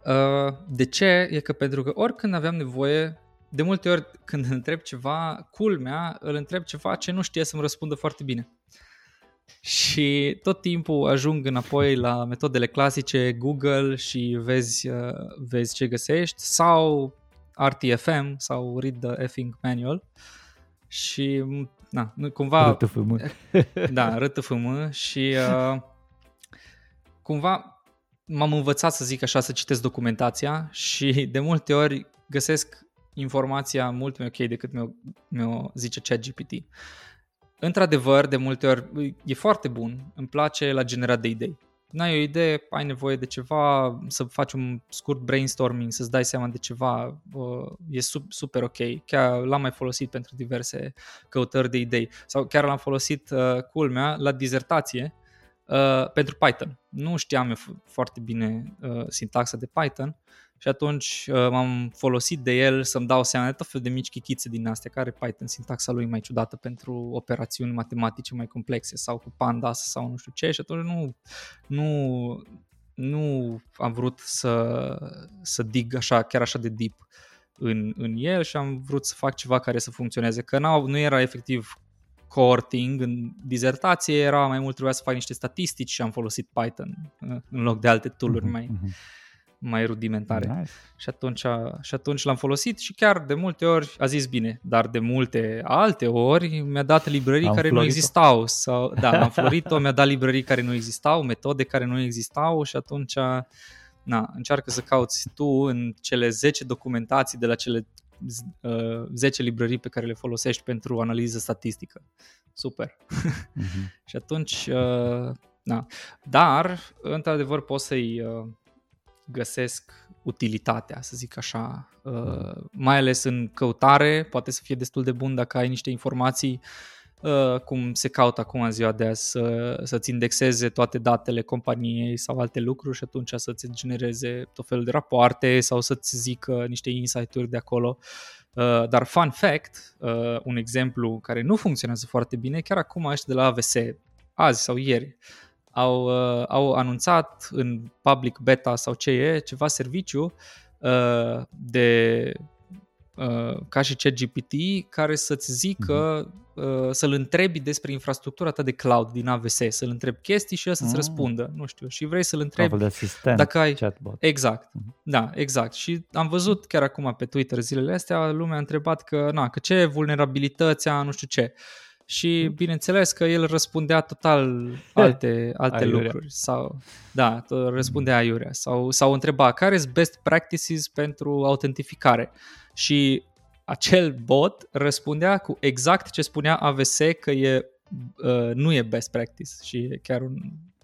Uh, de ce? E că pentru că oricând aveam nevoie, de multe ori când îl (laughs) întreb ceva, culmea, îl întreb ceva ce nu știe să-mi răspundă foarte bine. Și tot timpul ajung înapoi la metodele clasice Google și vezi, uh, vezi ce găsești sau RTFM sau Read the Effing Manual. Uh, și na, cumva...
RTFM. (laughs)
da, RTFM și uh, cumva m-am învățat să zic așa să citesc documentația și de multe ori găsesc informația mult mai ok decât mi-o, mi-o zice ChatGPT. Într-adevăr, de multe ori e foarte bun, îmi place la generat de idei n-ai o idee, ai nevoie de ceva, să faci un scurt brainstorming, să-ți dai seama de ceva, e super ok. Chiar l-am mai folosit pentru diverse căutări de idei sau chiar l-am folosit, uh, culmea, la dizertație uh, pentru Python. Nu știam eu foarte bine uh, sintaxa de Python și atunci uh, m-am folosit de el să-mi dau seama de tot felul de mici chichițe din astea, care Python, sintaxa lui mai ciudată pentru operațiuni matematice mai complexe sau cu pandas sau nu știu ce și atunci nu, nu, nu am vrut să, să dig așa, chiar așa de deep în, în el și am vrut să fac ceva care să funcționeze, că nu, nu era efectiv cohorting în dizertație, era mai mult trebuia să fac niște statistici și am folosit Python uh, în loc de alte tooluri mm-hmm. mai, mhm mai rudimentare. Nice. Și, atunci, și atunci l-am folosit și chiar de multe ori a zis bine, dar de multe alte ori mi-a dat librării am care nu existau. Sau, da, am florit-o, mi-a dat librării care nu existau, metode care nu existau și atunci na, încearcă să cauți tu în cele 10 documentații de la cele uh, 10 librării pe care le folosești pentru analiză statistică. Super. Uh-huh. (laughs) și atunci, uh, na. Dar, într-adevăr, poți să-i uh, găsesc utilitatea, să zic așa, uh, mai ales în căutare, poate să fie destul de bun dacă ai niște informații uh, cum se caută acum în ziua de azi, să, să-ți indexeze toate datele companiei sau alte lucruri și atunci să-ți genereze tot felul de rapoarte sau să-ți zică niște insight-uri de acolo. Uh, dar fun fact, un exemplu care nu funcționează foarte bine, chiar acum ăștia de la AVS, azi sau ieri, au, uh, au anunțat în public beta sau ce e, ceva serviciu uh, de uh, ca și ChatGPT care să-ți zică, uh-huh. uh, să-l întrebi despre infrastructura ta de cloud din AVS, să-l întrebi chestii și el să-ți uh răspundă, nu știu, și vrei să-l întrebi
de asistent,
dacă ai...
chatbot.
Exact, uh-huh. da, exact. Și am văzut chiar acum pe Twitter zilele astea, lumea a întrebat că, na, că ce vulnerabilități a, nu știu ce. Uh, și mm. bineînțeles că el răspundea total alte, (laughs) alte lucruri. Sau, da, răspundea aiurea. Sau, sau întreba care sunt best practices pentru autentificare. Și acel bot răspundea cu exact ce spunea AVS că e, uh, nu e best practice și e chiar un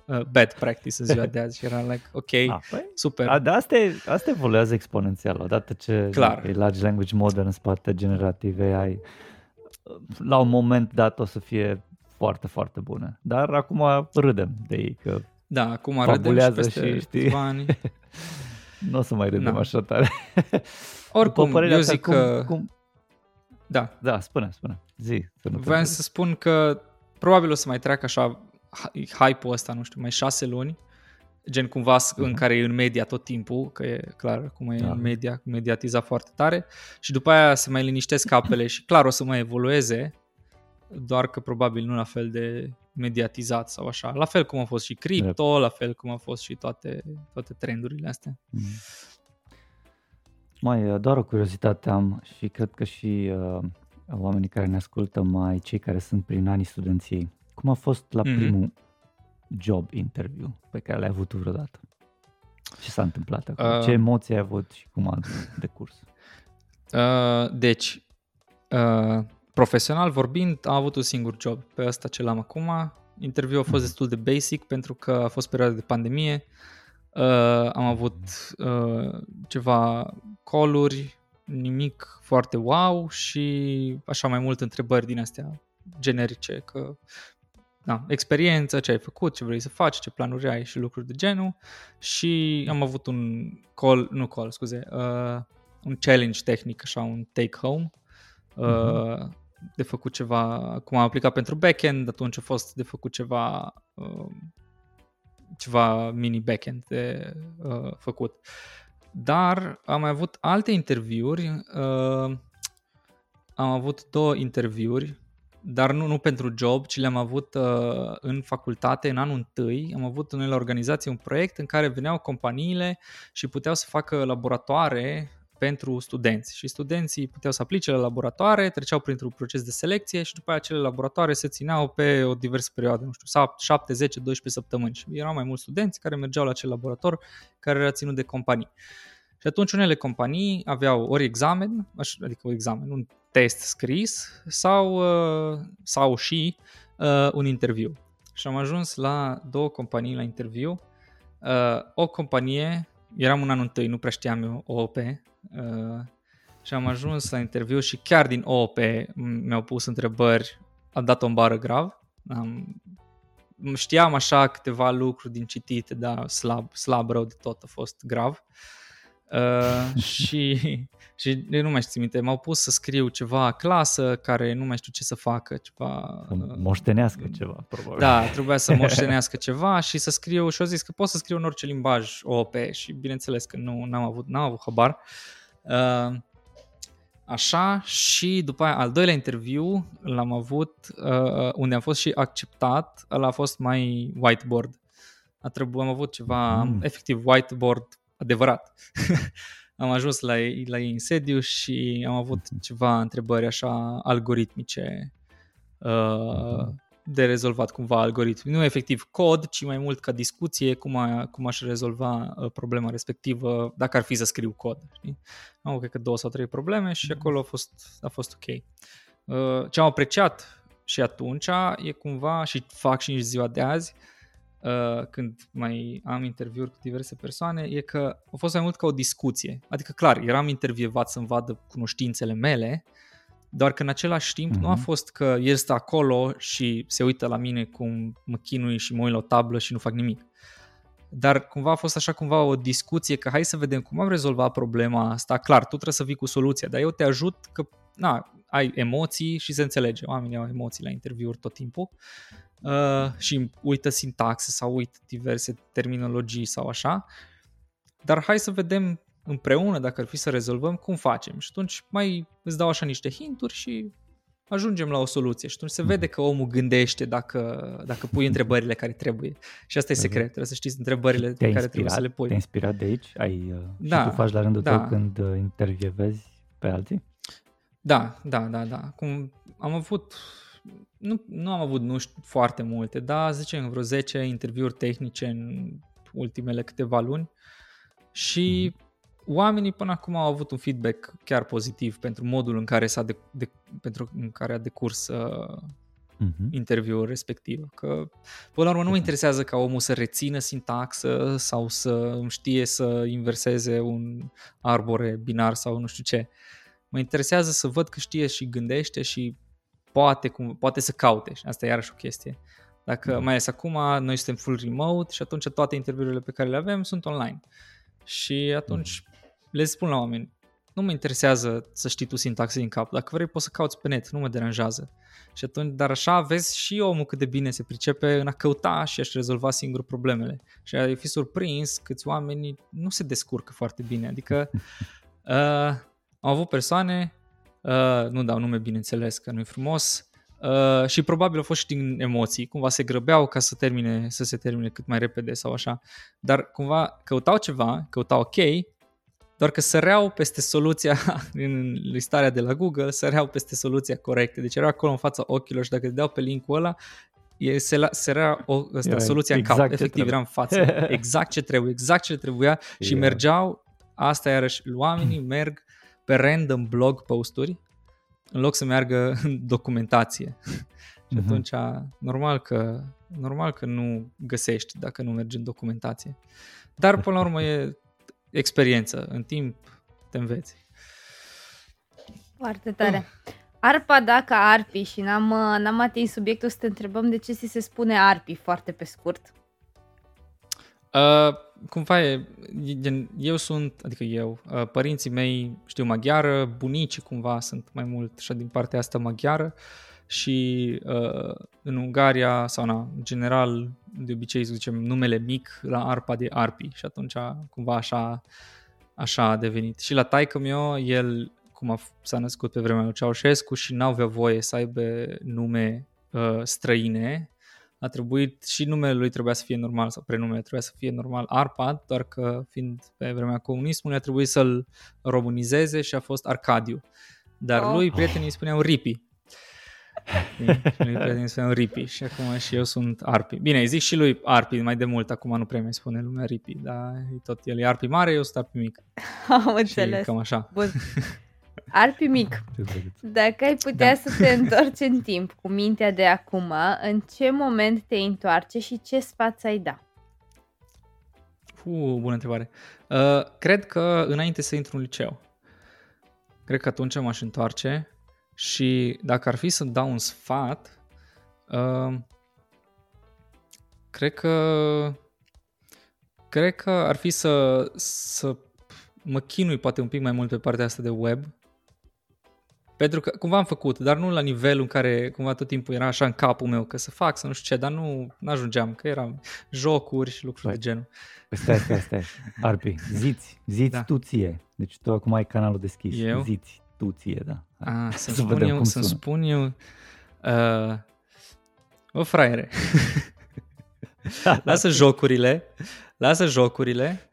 uh, bad practice în ziua de azi și era like, ok, (laughs) a, păi, super.
A, dar asta, asta evoluează exponențial, odată ce
Clar.
e large language model în spate, generative AI, la un moment dat o să fie foarte, foarte bune. Dar acum râdem de ei că
da, acum râdem și peste și, știi, ani. (laughs)
nu o să mai râdem da. așa tare.
Oricum, eu zic cum, că... Cum...
Da. Da, spune, spune. Zi.
Să nu Vreau să spun că probabil o să mai treacă așa hype-ul ăsta, nu știu, mai șase luni, gen cumva uh-huh. în care e în media tot timpul, că e clar cum e da. în media, mediatizat foarte tare și după aia se mai liniștesc apele și clar o să mai evolueze, doar că probabil nu la fel de mediatizat sau așa. La fel cum a fost și cripto, yep. la fel cum a fost și toate, toate trendurile astea. Mm.
Mai, doar o curiozitate am și cred că și uh, oamenii care ne ascultă, mai cei care sunt prin anii studenției. Cum a fost la mm-hmm. primul job interview pe care l-ai avut vreodată? Ce s-a întâmplat acolo? Uh, Ce emoții ai avut și cum a (laughs) decurs?
Uh, deci, uh, profesional vorbind, am avut un singur job. Pe asta ce l-am acum. Interviul a fost mm. destul de basic pentru că a fost perioada de pandemie. Uh, am avut uh, ceva coluri, nimic foarte wow și așa mai multe întrebări din astea generice, că da, experiență, ce ai făcut, ce vrei să faci, ce planuri ai și lucruri de genul și am avut un call, nu call, scuze, uh, un challenge tehnic, așa, un take-home uh, uh-huh. de făcut ceva, cum am aplicat pentru backend, atunci a fost de făcut ceva uh, ceva mini backend de uh, făcut. Dar am mai avut alte interviuri, uh, am avut două interviuri dar nu, nu pentru job, ci le-am avut uh, în facultate în anul întâi. Am avut în la organizație un proiect în care veneau companiile și puteau să facă laboratoare pentru studenți și studenții puteau să aplice la laboratoare, treceau printr-un proces de selecție și după aceea acele laboratoare se țineau pe o diversă perioadă, nu știu, 7, 10, 12 săptămâni și erau mai mulți studenți care mergeau la acel laborator care era ținut de companii. Și atunci unele companii aveau ori examen, adică un examen, un test scris sau, uh, sau și uh, un interviu. Și am ajuns la două companii la interviu. Uh, o companie, eram un an întâi, nu prea știam eu OOP, uh, și am ajuns la interviu și chiar din OOP mi-au pus întrebări, am dat o bară grav, am, știam așa câteva lucruri din citite, dar slab, slab rău de tot a fost grav. Uh, și, (laughs) și nu mai știu minte, m-au pus să scriu ceva clasă care nu mai știu ce să facă, ceva...
Uh, moștenească ceva, probabil.
Da, (laughs) trebuia să moștenească ceva și să scriu și au zis că pot să scriu în orice limbaj OOP și bineînțeles că nu n-am avut, n-am avut habar. Uh, așa și după aia al doilea interviu l-am avut uh, unde am fost și acceptat, ăla a fost mai whiteboard. A trebuit, am avut ceva, mm. efectiv whiteboard adevărat. (laughs) am ajuns la ei, la ei în sediu și am avut ceva întrebări așa algoritmice uh, de rezolvat cumva algoritmi. Nu efectiv cod, ci mai mult ca discuție cum, a, cum aș rezolva uh, problema respectivă dacă ar fi să scriu cod. Știi? Am cred că două sau trei probleme și mm. acolo a fost, a fost ok. Uh, ce am apreciat și atunci e cumva, și fac și în ziua de azi, uh, când mai am interviuri cu diverse persoane, e că a fost mai mult ca o discuție. Adică, clar, eram intervievat să-mi vadă cunoștințele mele, doar că în același timp uh-huh. nu a mhm. fost că el stă acolo și se uită la mine cum mă chinui și mă uit la o tablă și nu fac nimic. Dar cumva a fost așa cumva o discuție că hai să vedem cum am rezolvat problema asta. Clar, tu trebuie să vii cu soluția, dar eu te ajut că na, ai emoții și se înțelege. Oamenii au emoții la interviuri tot timpul uh, și uită sintaxe sau uită diverse terminologii sau așa. Dar hai să vedem împreună, dacă ar fi să rezolvăm, cum facem. Și atunci mai îți dau așa niște hinturi și ajungem la o soluție. Și atunci se vede că omul gândește dacă, dacă pui întrebările care trebuie. Și asta e secret, trebuie să știți întrebările pe care trebuie să le pui.
Te-ai inspirat de aici? Ai, uh, da, și tu faci la rândul da. tău când uh, intervievezi pe alții?
Da, da, da, da. Cum am avut, nu, nu am avut, nu știu, foarte multe, dar zicem vreo 10 interviuri tehnice în ultimele câteva luni și mm oamenii până acum au avut un feedback chiar pozitiv pentru modul în care, s-a de, de, pentru în care a decurs uh, uh-huh. interviul respectiv. Că, până la urmă, nu mă interesează ca omul să rețină sintaxă sau să știe să inverseze un arbore binar sau nu știu ce. Mă interesează să văd că știe și gândește și poate, cum, poate să caute. Și asta e iarăși o chestie. Dacă, da. mai ales acum, noi suntem full remote și atunci toate interviurile pe care le avem sunt online. Și atunci le spun la oameni, nu mă interesează să știi tu sintaxe din cap. Dacă vrei, poți să cauți pe net, nu mă deranjează. Și atunci, dar așa vezi și omul cât de bine se pricepe în a căuta și a-și rezolva singur problemele. Și ai fi surprins câți oameni nu se descurcă foarte bine. Adică (laughs) uh, am avut persoane, uh, nu dau nume bineînțeles că nu e frumos, uh, și probabil au fost și din emoții, cumva se grăbeau ca să termine, să se termine cât mai repede sau așa, dar cumva căutau ceva, căutau ok, doar că săreau peste soluția (laughs) în listarea de la Google, săreau peste soluția corectă. Deci era acolo în fața ochilor și dacă dădeau pe linkul ăla, e, se, la, se era o, ăsta, era soluția exact în cap, efectiv trebuie. era în față, (laughs) exact ce trebuie, exact ce trebuia și yeah. mergeau, asta iarăși, oamenii merg pe random blog posturi în loc să meargă (laughs) în documentație. și uh-huh. atunci, normal că, normal că nu găsești dacă nu mergi în documentație. Dar, până la urmă, e experiență. În timp te înveți.
Foarte tare. Arpa dacă arpi și n-am, n-am atins subiectul să te întrebăm de ce ți se spune arpi foarte pe scurt.
Uh, cum fac, eu sunt, adică eu, uh, părinții mei știu maghiară, bunicii cumva sunt mai mult așa din partea asta maghiară și uh, în Ungaria sau na, în general de obicei să zicem numele mic la arpa de arpi și atunci cumva așa, așa a devenit. Și la taică meu, el cum a, s-a născut pe vremea lui Ceaușescu și n-au avea voie să aibă nume uh, străine, a trebuit și numele lui trebuia să fie normal sau prenumele trebuia să fie normal Arpad, doar că fiind pe vremea comunismului a trebuit să-l românizeze și a fost Arcadiu. Dar oh. lui prietenii îi spuneau Ripi. și lui prietenii spuneau Ripi și acum și eu sunt Arpi. Bine, îi zic și lui Arpi mai de mult, acum nu prea mai spune lumea Ripi, dar e tot el e Arpi mare, eu sunt Arpi mic. (laughs)
Am înțeles.
cam așa.
Bun. (laughs) Arpi mic, (laughs) dacă ai putea da. să te întorci în timp cu mintea de acum, în ce moment te întoarce și ce sfat ai da?
Uh, bună întrebare. Uh, cred că înainte să intru în liceu. Cred că atunci m-aș întoarce și dacă ar fi să dau un sfat, uh, cred că cred că ar fi să, să mă chinui poate un pic mai mult pe partea asta de web pentru că cumva am făcut, dar nu la nivelul în care cumva tot timpul era așa în capul meu că să fac, să nu știu ce, dar nu ajungeam, că eram jocuri și lucruri Băi, de genul.
Păi stai, stai, stai. Arpi, ziți, ziți da. tu ție. Deci tu acum ai canalul deschis. Eu? Ziți tu ție, da.
A, să spun eu, să spun eu, uh, o fraiere. (laughs) lasă jocurile, lasă jocurile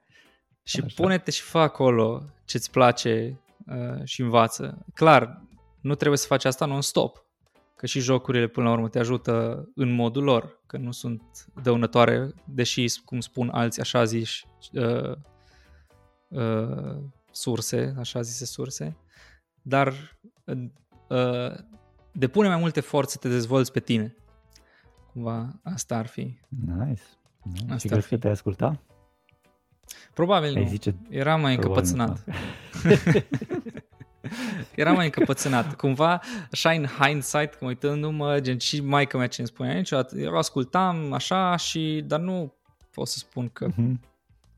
și Așa. pune-te și fă acolo ce-ți place uh, și învață. Clar, nu trebuie să faci asta non-stop. că și jocurile până la urmă te ajută în modul lor, că nu sunt dăunătoare, deși, cum spun alții, așa zici, uh, uh, surse, așa zise surse, dar uh, depune mai multe forțe să te dezvolți pe tine. Cumva asta ar fi.
Nice. nice. Asta și crezi că te asculta?
Probabil Ai nu. Zice, Era mai încăpățânat. (laughs) Era mai încăpățânat. (laughs) Cumva, așa în hindsight, când uitându-mă, gen și maica mea ce îmi spunea niciodată, eu ascultam așa și, dar nu pot să spun că uh-huh.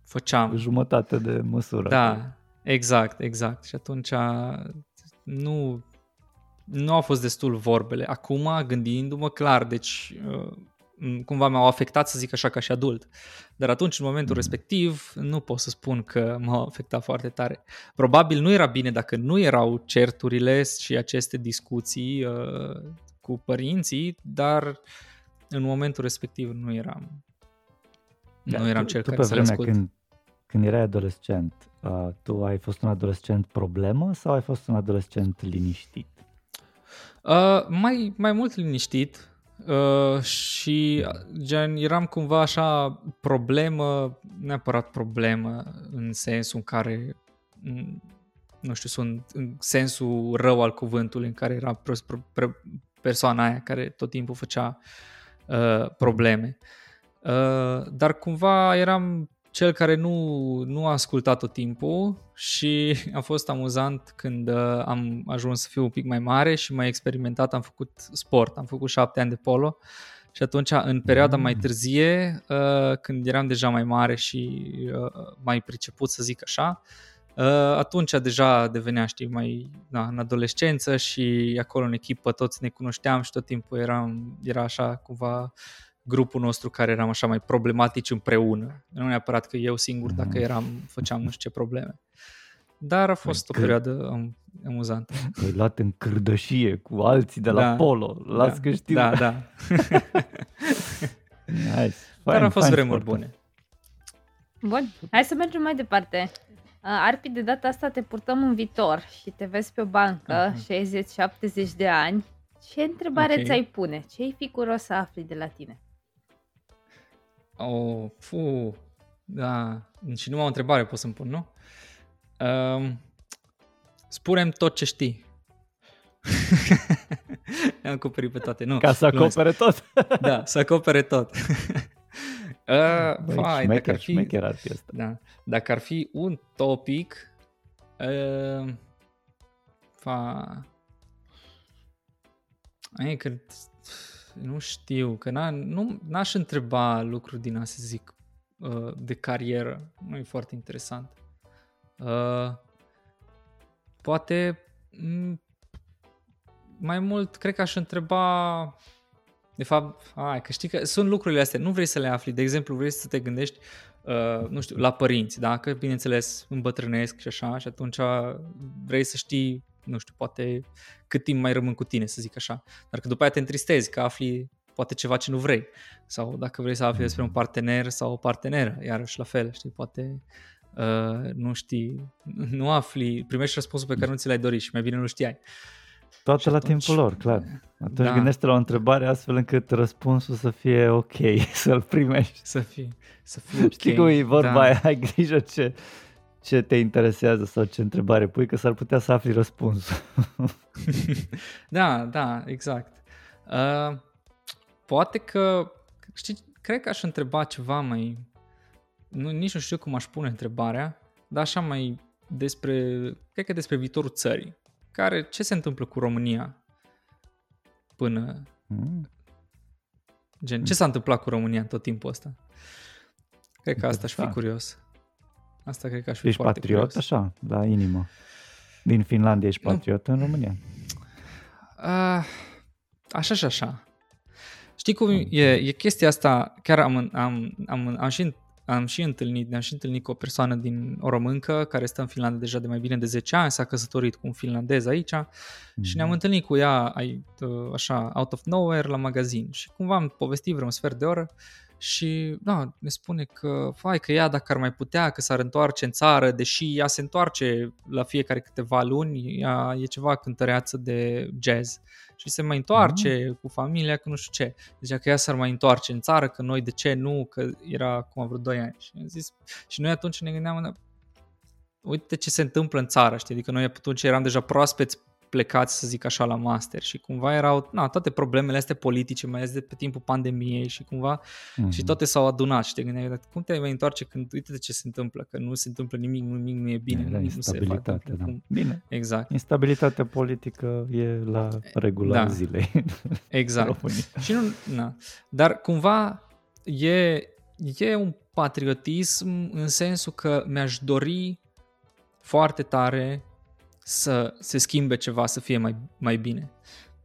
făceam.
Jumătate de măsură.
Da, exact, exact. Și atunci nu, nu au fost destul vorbele. Acum, gândindu-mă clar, deci uh, cumva m-au afectat, să zic așa, ca și adult. Dar atunci, în momentul mm. respectiv, nu pot să spun că m-au afectat foarte tare. Probabil nu era bine dacă nu erau certurile și aceste discuții uh, cu părinții, dar în momentul respectiv nu eram da, nu eram
tu,
cel
tu
care să le ascult.
Când, când erai adolescent, uh, tu ai fost un adolescent problemă sau ai fost un adolescent liniștit?
Uh, mai, mai mult liniștit, Uh, și gen, eram cumva așa problemă, neapărat problemă în sensul în care nu știu, sunt în sensul rău al cuvântului în care era persoana aia care tot timpul făcea uh, probleme. Uh, dar cumva eram cel care nu, nu a ascultat tot timpul și a fost amuzant când uh, am ajuns să fiu un pic mai mare și mai experimentat, am făcut sport, am făcut șapte ani de polo și atunci în perioada mai mm. târzie, uh, când eram deja mai mare și uh, mai priceput să zic așa, uh, atunci deja devenea, știi, mai na, în adolescență și acolo în echipă toți ne cunoșteam și tot timpul eram, era așa cumva uh, grupul nostru care eram așa mai problematici împreună. Nu neapărat că eu singur, mm. dacă eram, făceam nu știu ce probleme. Dar a fost păi, o perioadă am, amuzantă.
Ai luat în cârdășie cu alții de la da, Polo. Las da, că știu.
Da, da. (laughs)
nice.
Fine, Dar au fost vremuri bune.
Bun, hai să mergem mai departe. Arpi, de data asta te purtăm în viitor și te vezi pe o bancă, uh-huh. 60-70 de ani. Ce întrebare okay. ți-ai pune? Ce ai fi curios să afli de la tine?
Oh, fu, da. Și nu am o întrebare pot să-mi pun, nu? Um, spune tot ce știi. (laughs) Am acoperit pe toate, nu.
Ca să acopere tot.
da, (laughs) să acopere tot. uh, Băi, fai, șmecher, dacă ar fi,
ar fi asta.
Da, dacă ar fi un topic, uh, fa, ai, că nu știu, că n nu, n-aș întreba lucruri din asta, zic, uh, de carieră. Nu e foarte interesant. Uh, poate mai mult, cred că aș întreba de fapt, ai, că știi că sunt lucrurile astea, nu vrei să le afli. De exemplu, vrei să te gândești, uh, nu știu, la părinți, da? Că, bineînțeles, îmbătrânesc și așa, și atunci vrei să știi nu știu, poate cât timp mai rămân cu tine, să zic așa. Dar că după aia te întristezi, că afli poate ceva ce nu vrei. Sau dacă vrei să afli despre un partener sau o parteneră, iarăși la fel, știi, poate uh, nu știi, nu afli, primești răspunsul pe care nu ți l-ai dorit și mai bine nu știai.
Toate și la atunci, timpul lor, clar. Atunci da. gândește la o întrebare astfel încât răspunsul să fie ok, (laughs) să-l primești.
Să fie, să fie ok.
Știi cum e vorba da. aia, ai grijă ce, ce te interesează sau ce întrebare pui, că s-ar putea să afli răspunsul. (laughs)
da, da, exact. Uh, poate că, știi, cred că aș întreba ceva mai, nu, nici nu știu cum aș pune întrebarea, dar așa mai despre, cred că despre viitorul țării. Care, ce se întâmplă cu România până, mm. gen, ce s-a întâmplat cu România în tot timpul ăsta? Cred că asta aș fi curios. Asta cred că aș fi
ești
foarte
patriot,
curios.
așa, la inimă. Din Finlandia ești patriot nu. în România?
Uh, așa și așa. Știi cum e, e chestia asta, chiar am, am, am, am, și, am și întâlnit, ne-am și întâlnit cu o persoană din o româncă care stă în Finlanda deja de mai bine de 10 ani, s-a căsătorit cu un finlandez aici mm-hmm. și ne-am mhm. întâlnit cu ea așa, out of nowhere la magazin și cumva am povestit vreo un sfert de oră și da, ne spune că, fai, că ea dacă ar mai putea, că s-ar întoarce în țară, deși ea se întoarce la fiecare câteva luni, ea e ceva cântăreață de jazz și se mai întoarce mm. cu familia, că nu știu ce. Deci că ea s-ar mai întoarce în țară, că noi de ce nu, că era acum vreo 2 ani. Și, am zis, și noi atunci ne gândeam, uite ce se întâmplă în țară, știi? Adică noi atunci eram deja proaspeți plecați, să zic așa, la master și cumva erau na, toate problemele astea politice, mai ales de pe timpul pandemiei și cumva mm-hmm. și toate s-au adunat și te gândeai, cum te mai întoarce când uite de ce se întâmplă, că nu se întâmplă nimic, nimic nu e bine,
Era
nimic nu se face.
Da. Cum... Bine.
Exact.
Instabilitatea politică e la regula da. zilei. (laughs)
Exact. și nu, na. Dar cumva e, e un patriotism în sensul că mi-aș dori foarte tare să se schimbe ceva, să fie mai, mai bine.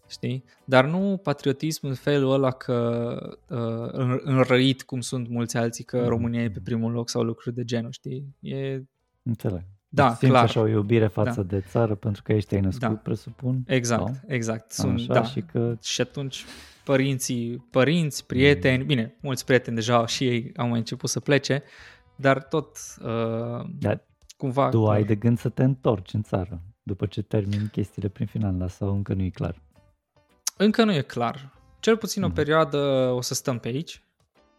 Știi? Dar nu patriotism în felul ăla că uh, înrăit cum sunt mulți alții că mm. România e pe primul loc sau lucruri de genul, știi? E...
Înțeleg.
Da,
Simți
clar.
așa o iubire față da. de țară pentru că ești ai născut, da. presupun?
Exact,
sau?
exact. Sunt,
așa,
da.
și, că...
și atunci părinții, părinți, prieteni, mm. bine, mulți prieteni deja și ei au mai început să plece, dar tot uh, da. cumva...
Tu ai de gând să te întorci în țară după ce termin chestiile prin final, sau încă nu e clar?
Încă nu e clar. Cel puțin mm-hmm. o mhm. perioadă o să stăm pe aici.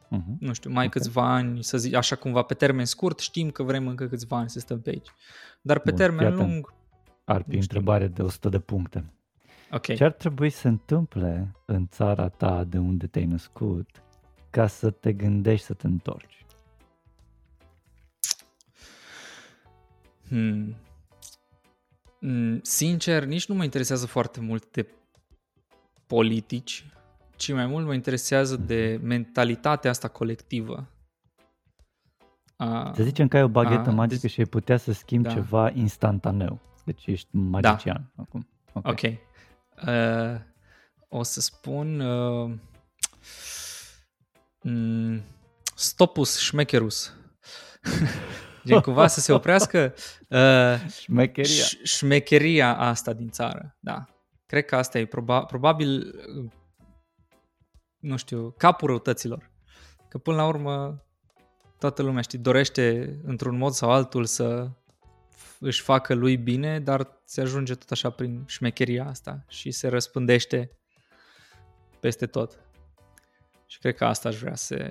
Mm-hmm. Nu știu, mai okay. câțiva ani, să zic, așa cumva pe termen scurt, știm că vrem încă câțiva ani să stăm pe aici. Dar pe Bun, termen lung...
Ar fi întrebare de 100 de puncte.
Okay.
Ce ar trebui să întâmple în țara ta de unde te-ai născut ca să te gândești să te întorci?
Hmm. Mm, sincer, nici nu mă interesează foarte mult de politici, ci mai mult mă interesează de mentalitatea asta colectivă.
A, să zicem că ai o baghetă a, magică deci, și ai putea să schimbi da. ceva instantaneu. Deci ești magician da. acum.
Ok. okay. Uh, o să spun uh, mm, stopus șmecherus. (laughs) Gen cumva să se oprească (laughs) uh,
șmecheria.
șmecheria asta din țară. Da. Cred că asta e proba- probabil, nu știu, capul răutăților. Că până la urmă toată lumea, știi, dorește într-un mod sau altul să își facă lui bine, dar se ajunge tot așa prin șmecheria asta și se răspândește peste tot. Și cred că asta aș vrea să,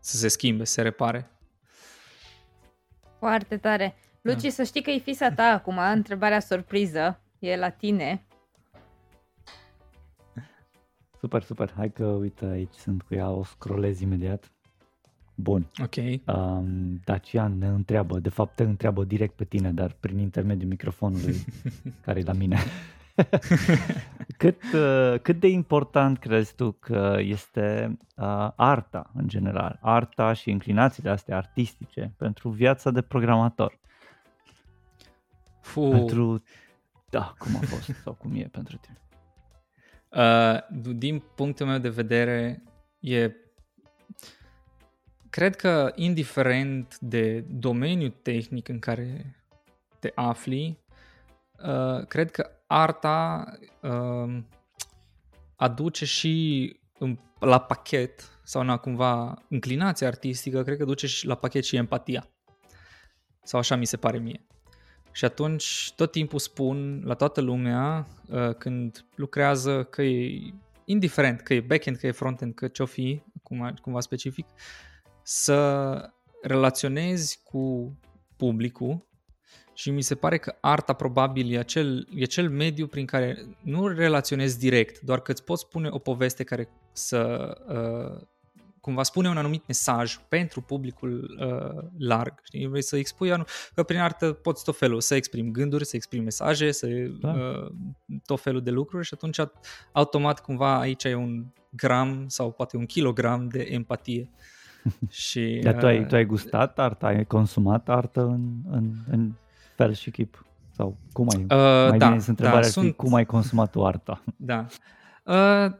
să se schimbe, să se repare.
Foarte tare. Luci, da. să știi că e fisa ta acum, întrebarea surpriză, e la tine.
Super, super. Hai că, uite, aici sunt cu ea, o scrollez imediat. Bun.
Ok.
Um, Dacian ne întreabă, de fapt te întreabă direct pe tine, dar prin intermediul microfonului (laughs) care e la mine. (laughs) cât, uh, cât de important crezi tu că este uh, arta în general, arta și inclinațiile astea artistice pentru viața de programator?
Fu.
Pentru, da, cum a fost (laughs) sau cum e pentru tine?
Uh, din punctul meu de vedere, e cred că indiferent de domeniul tehnic în care te afli, uh, cred că arta uh, aduce și în, la pachet, sau na, cumva înclinația artistică, cred că duce și la pachet și empatia. Sau așa mi se pare mie. Și atunci tot timpul spun la toată lumea uh, când lucrează că e indiferent că e backend, că e frontend, că ce-o fi, cum, cumva specific, să relaționezi cu publicul și mi se pare că arta probabil e acel, e acel mediu prin care nu relaționezi direct, doar că îți poți spune o poveste care să uh, cumva spune un anumit mesaj pentru publicul uh, larg. Știi? Vrei să expui anul, că prin artă poți tot felul să exprimi gânduri, să exprimi mesaje, să da. uh, tot felul de lucruri și atunci automat cumva aici e un gram sau poate un kilogram de empatie. (laughs)
și, Dar tu ai, uh, tu ai gustat arta, ai consumat artă în, în, în fel și chip? Sau cum ai, uh, mai da, bine întrebarea da, sunt... cum ai consumat o arta?
Da. Uh,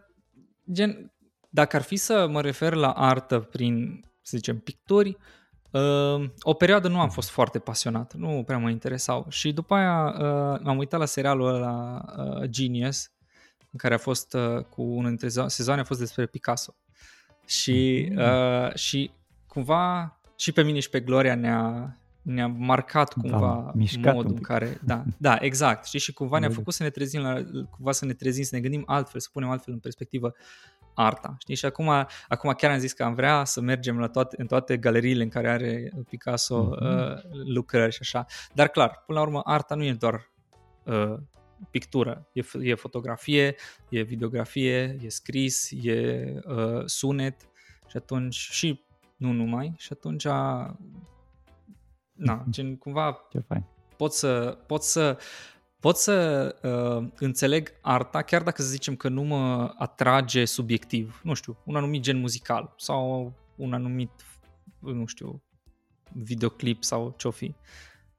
gen, dacă ar fi să mă refer la artă prin, să zicem, picturi, uh, o perioadă nu am fost foarte pasionat, nu prea mă interesau. Și după aia uh, m-am uitat la serialul ăla uh, Genius, în care a fost uh, cu unul dintre sezoane a fost despre Picasso. Și, mm-hmm. uh, și cumva și pe mine și pe Gloria ne-a, ne-a marcat cumva modul în care... Da, da, exact. Știi? Și cumva ne-a făcut să ne trezim, la, cumva să ne trezim, să ne gândim altfel, să punem altfel în perspectivă arta. Știi? Și acum, acum chiar am zis că am vrea să mergem la toate, în toate galeriile în care are Picasso mm-hmm. uh, lucrări și așa. Dar clar, până la urmă, arta nu e doar uh, pictură, e, e fotografie, e videografie, e scris, e uh, sunet și atunci și nu numai și atunci na, (laughs) gen cumva
Ce fain.
pot să pot să pot să uh, înțeleg arta chiar dacă să zicem că nu mă atrage subiectiv, nu știu, un anumit gen muzical sau un anumit, nu știu, videoclip sau ce-o fi.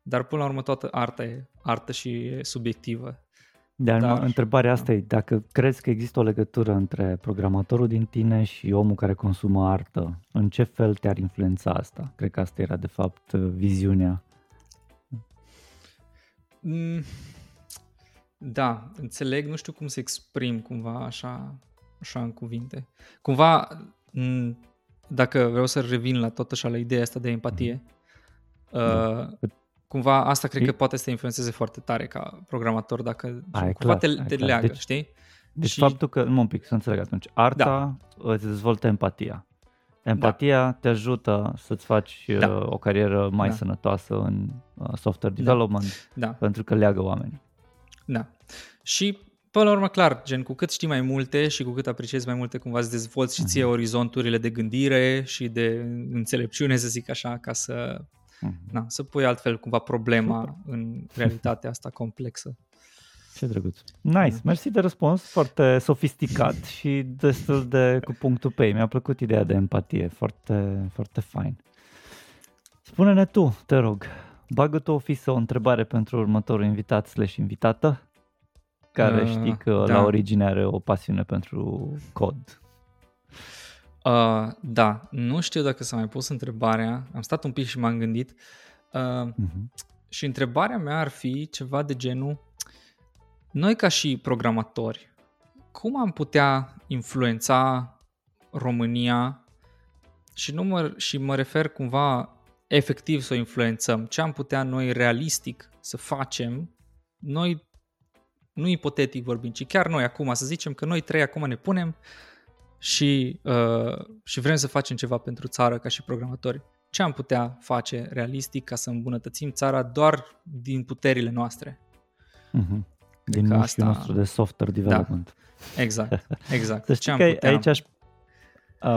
Dar până la urmă toată arta e artă și e subiectivă.
Dar, Dar întrebarea asta e dacă crezi că există o legătură între programatorul din tine și omul care consumă artă, în ce fel te-ar influența asta? Cred că asta era de fapt viziunea.
Mm, da, înțeleg, nu știu cum să exprim cumva așa, așa în cuvinte. Cumva, mm, dacă vreau să revin la tot așa la ideea asta de empatie, da. uh, cumva asta cred că poate să te influențeze foarte tare ca programator dacă ai, cumva clar, te, te clar. leagă,
deci,
știi?
Deci și... faptul că, nu un pic, să înțeleg atunci, arta da. îți dezvoltă empatia. Empatia da. te ajută să-ți faci da. Uh, o carieră mai da. sănătoasă în uh, software da. development, da. pentru că leagă oameni.
Da. Și Până la urmă, clar, gen, cu cât știi mai multe și cu cât apreciezi mai multe, cumva îți dezvolți și ție uh-huh. orizonturile de gândire și de înțelepciune, să zic așa, ca să Mm-hmm. Na, să pui altfel cumva problema Super. în realitatea asta complexă. (laughs)
Ce drăguț. Nice, da. mersi de răspuns, foarte sofisticat (laughs) și destul de cu punctul pe ei. Mi-a plăcut ideea de empatie, foarte, foarte fain. Spune-ne tu, te rog, bagă tu o fisă o întrebare pentru următorul invitat slash invitată, care uh, știi că da. la origine are o pasiune pentru cod.
Uh, da, nu știu dacă s-a mai pus întrebarea, am stat un pic și m-am gândit uh, uh-huh. și întrebarea mea ar fi ceva de genul noi ca și programatori, cum am putea influența România și, nu mă, și mă refer cumva efectiv să o influențăm, ce am putea noi realistic să facem, noi, nu ipotetic vorbim, ci chiar noi acum, să zicem că noi trei acum ne punem și, uh, și vrem să facem ceva pentru țară ca și programatori. Ce am putea face realistic ca să îmbunătățim țara doar din puterile noastre?
Mm-hmm. Din asta... nostru de software da. development.
Da. Exact, (laughs) exact.
să știi Ce că putea... aici aș, uh,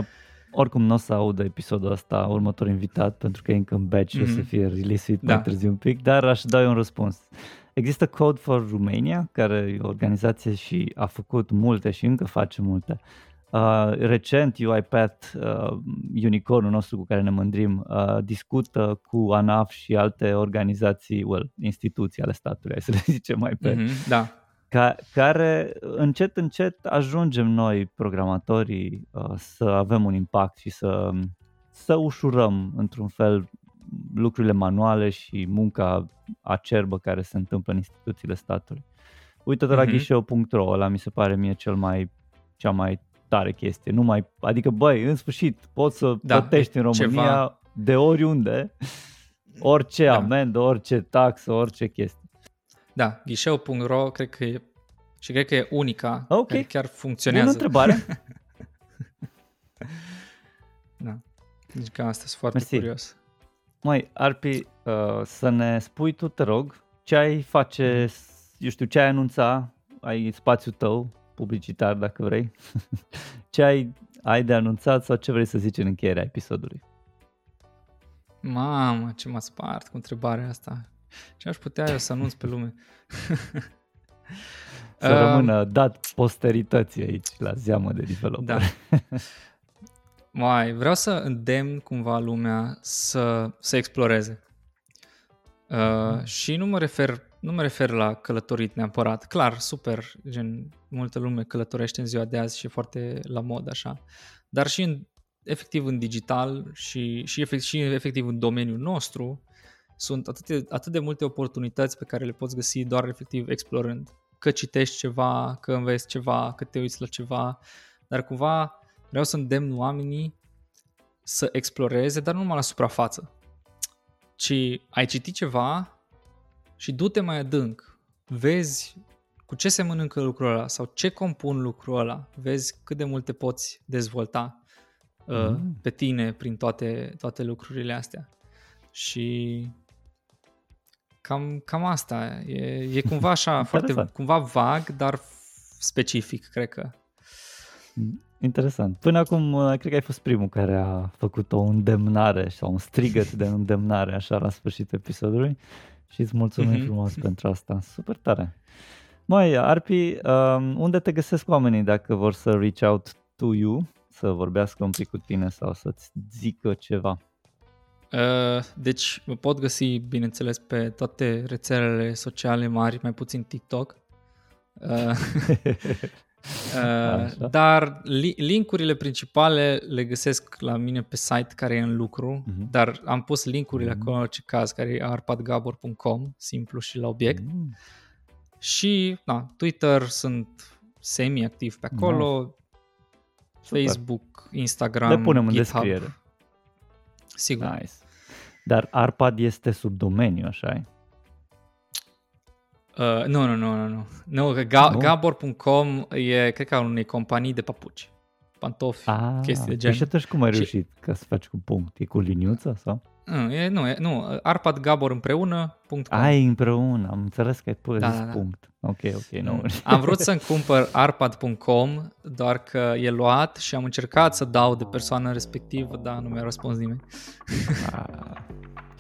oricum nu o să audă episodul ăsta, următor invitat, pentru că e încă în batch mm-hmm. o să mhm. fie release da. mai târziu un pic, dar aș da un răspuns. Există Code for Romania, care e o organizație și a făcut multe și încă face multe Uh, recent UiPath, uh, unicornul nostru cu care ne mândrim, uh, discută cu ANAF și alte organizații, well, instituții ale statului, hai să le (laughs) zicem mai pe,
mm-hmm, da.
ca, care încet, încet ajungem noi, programatorii, uh, să avem un impact și să, să ușurăm, într-un fel, lucrurile manuale și munca acerbă care se întâmplă în instituțiile statului. Uită-te mm-hmm. la mhm. ghișeu.ro, ăla mi se pare mie cel mai, cea mai tare chestie. Nu mai, adică, băi, în sfârșit, poți să da, plătești în România ceva... de oriunde, (laughs) orice da. amendă, orice taxă, orice chestie.
Da, ghișeu.ro cred că e și cred că e unica okay. care chiar funcționează.
Bună întrebare. (laughs)
da. Deci că asta sunt foarte Mersi. curios.
Mai, Arpi, uh, să ne spui tu, te rog, ce ai face, eu știu, ce ai anunța, ai spațiul tău, publicitar dacă vrei. (laughs) ce ai, ai de anunțat sau ce vrei să zici în încheierea episodului?
Mamă, ce m-a spart cu întrebarea asta. Ce aș putea eu să anunț pe lume? (laughs)
să uh, rămână dat posterității aici la zeamă de developer. Da. (laughs)
Mai, vreau să îndemn cumva lumea să, să exploreze. Uh, și nu mă refer nu mă refer la călătorit neapărat. Clar, super, gen, multă lume călătorește în ziua de azi și e foarte la mod așa. Dar și în, efectiv în digital și, și, efect, și efectiv în domeniul nostru sunt atât de, atât de multe oportunități pe care le poți găsi doar efectiv explorând. Că citești ceva, că înveți ceva, că te uiți la ceva, dar cumva vreau să îndemn oamenii să exploreze, dar nu numai la suprafață, ci ai citit ceva și du-te mai adânc, vezi cu ce se mănâncă lucrul ăla sau ce compun lucrul ăla, vezi cât de multe poți dezvolta uh, mm. pe tine prin toate, toate lucrurile astea. Și cam, cam asta. E, e cumva așa, (laughs) foarte, cumva vag, dar specific, cred că.
Interesant. Până acum, uh, cred că ai fost primul care a făcut o îndemnare sau un strigăt de îndemnare așa la sfârșitul episodului și îți mulțumim mm-hmm. frumos pentru asta. Super tare. Mai, Arpi, um, unde te găsesc oamenii dacă vor să reach out to you, să vorbească un pic cu tine sau să-ți zică ceva?
Uh, deci mă pot găsi, bineînțeles, pe toate rețelele sociale mari, mai puțin TikTok. Uh, (laughs) uh, dar li- linkurile principale le găsesc la mine pe site care e în lucru, uh-huh. dar am pus linkurile uh-huh. acolo în orice caz, care e arpadgabor.com, simplu și la obiect. Uh-huh. Și na, Twitter sunt semi-activ pe acolo, da. Facebook, Instagram, Le
punem
GitHub.
în descriere.
Sigur.
Nice. Dar Arpad este sub domeniu, așa
Uh, nu, nu, nu, nu, nu. nu, ga- nu? Gabor.com e, cred că, al unei companii de papuci. Pantofi, ah, chestii de păi gen.
Și atunci cum ai reușit și... ca să faci cu punct? E cu liniuță sau?
Nu, e, nu, e, nu, Arpad Gabor împreună.com
Ai împreună, am înțeles că ai pus da, da, da. punct. Ok, ok, nu.
Am vrut să-mi cumpăr arpad.com, doar că e luat și am încercat să dau de persoana respectivă, dar nu mi-a răspuns nimeni.
Ah,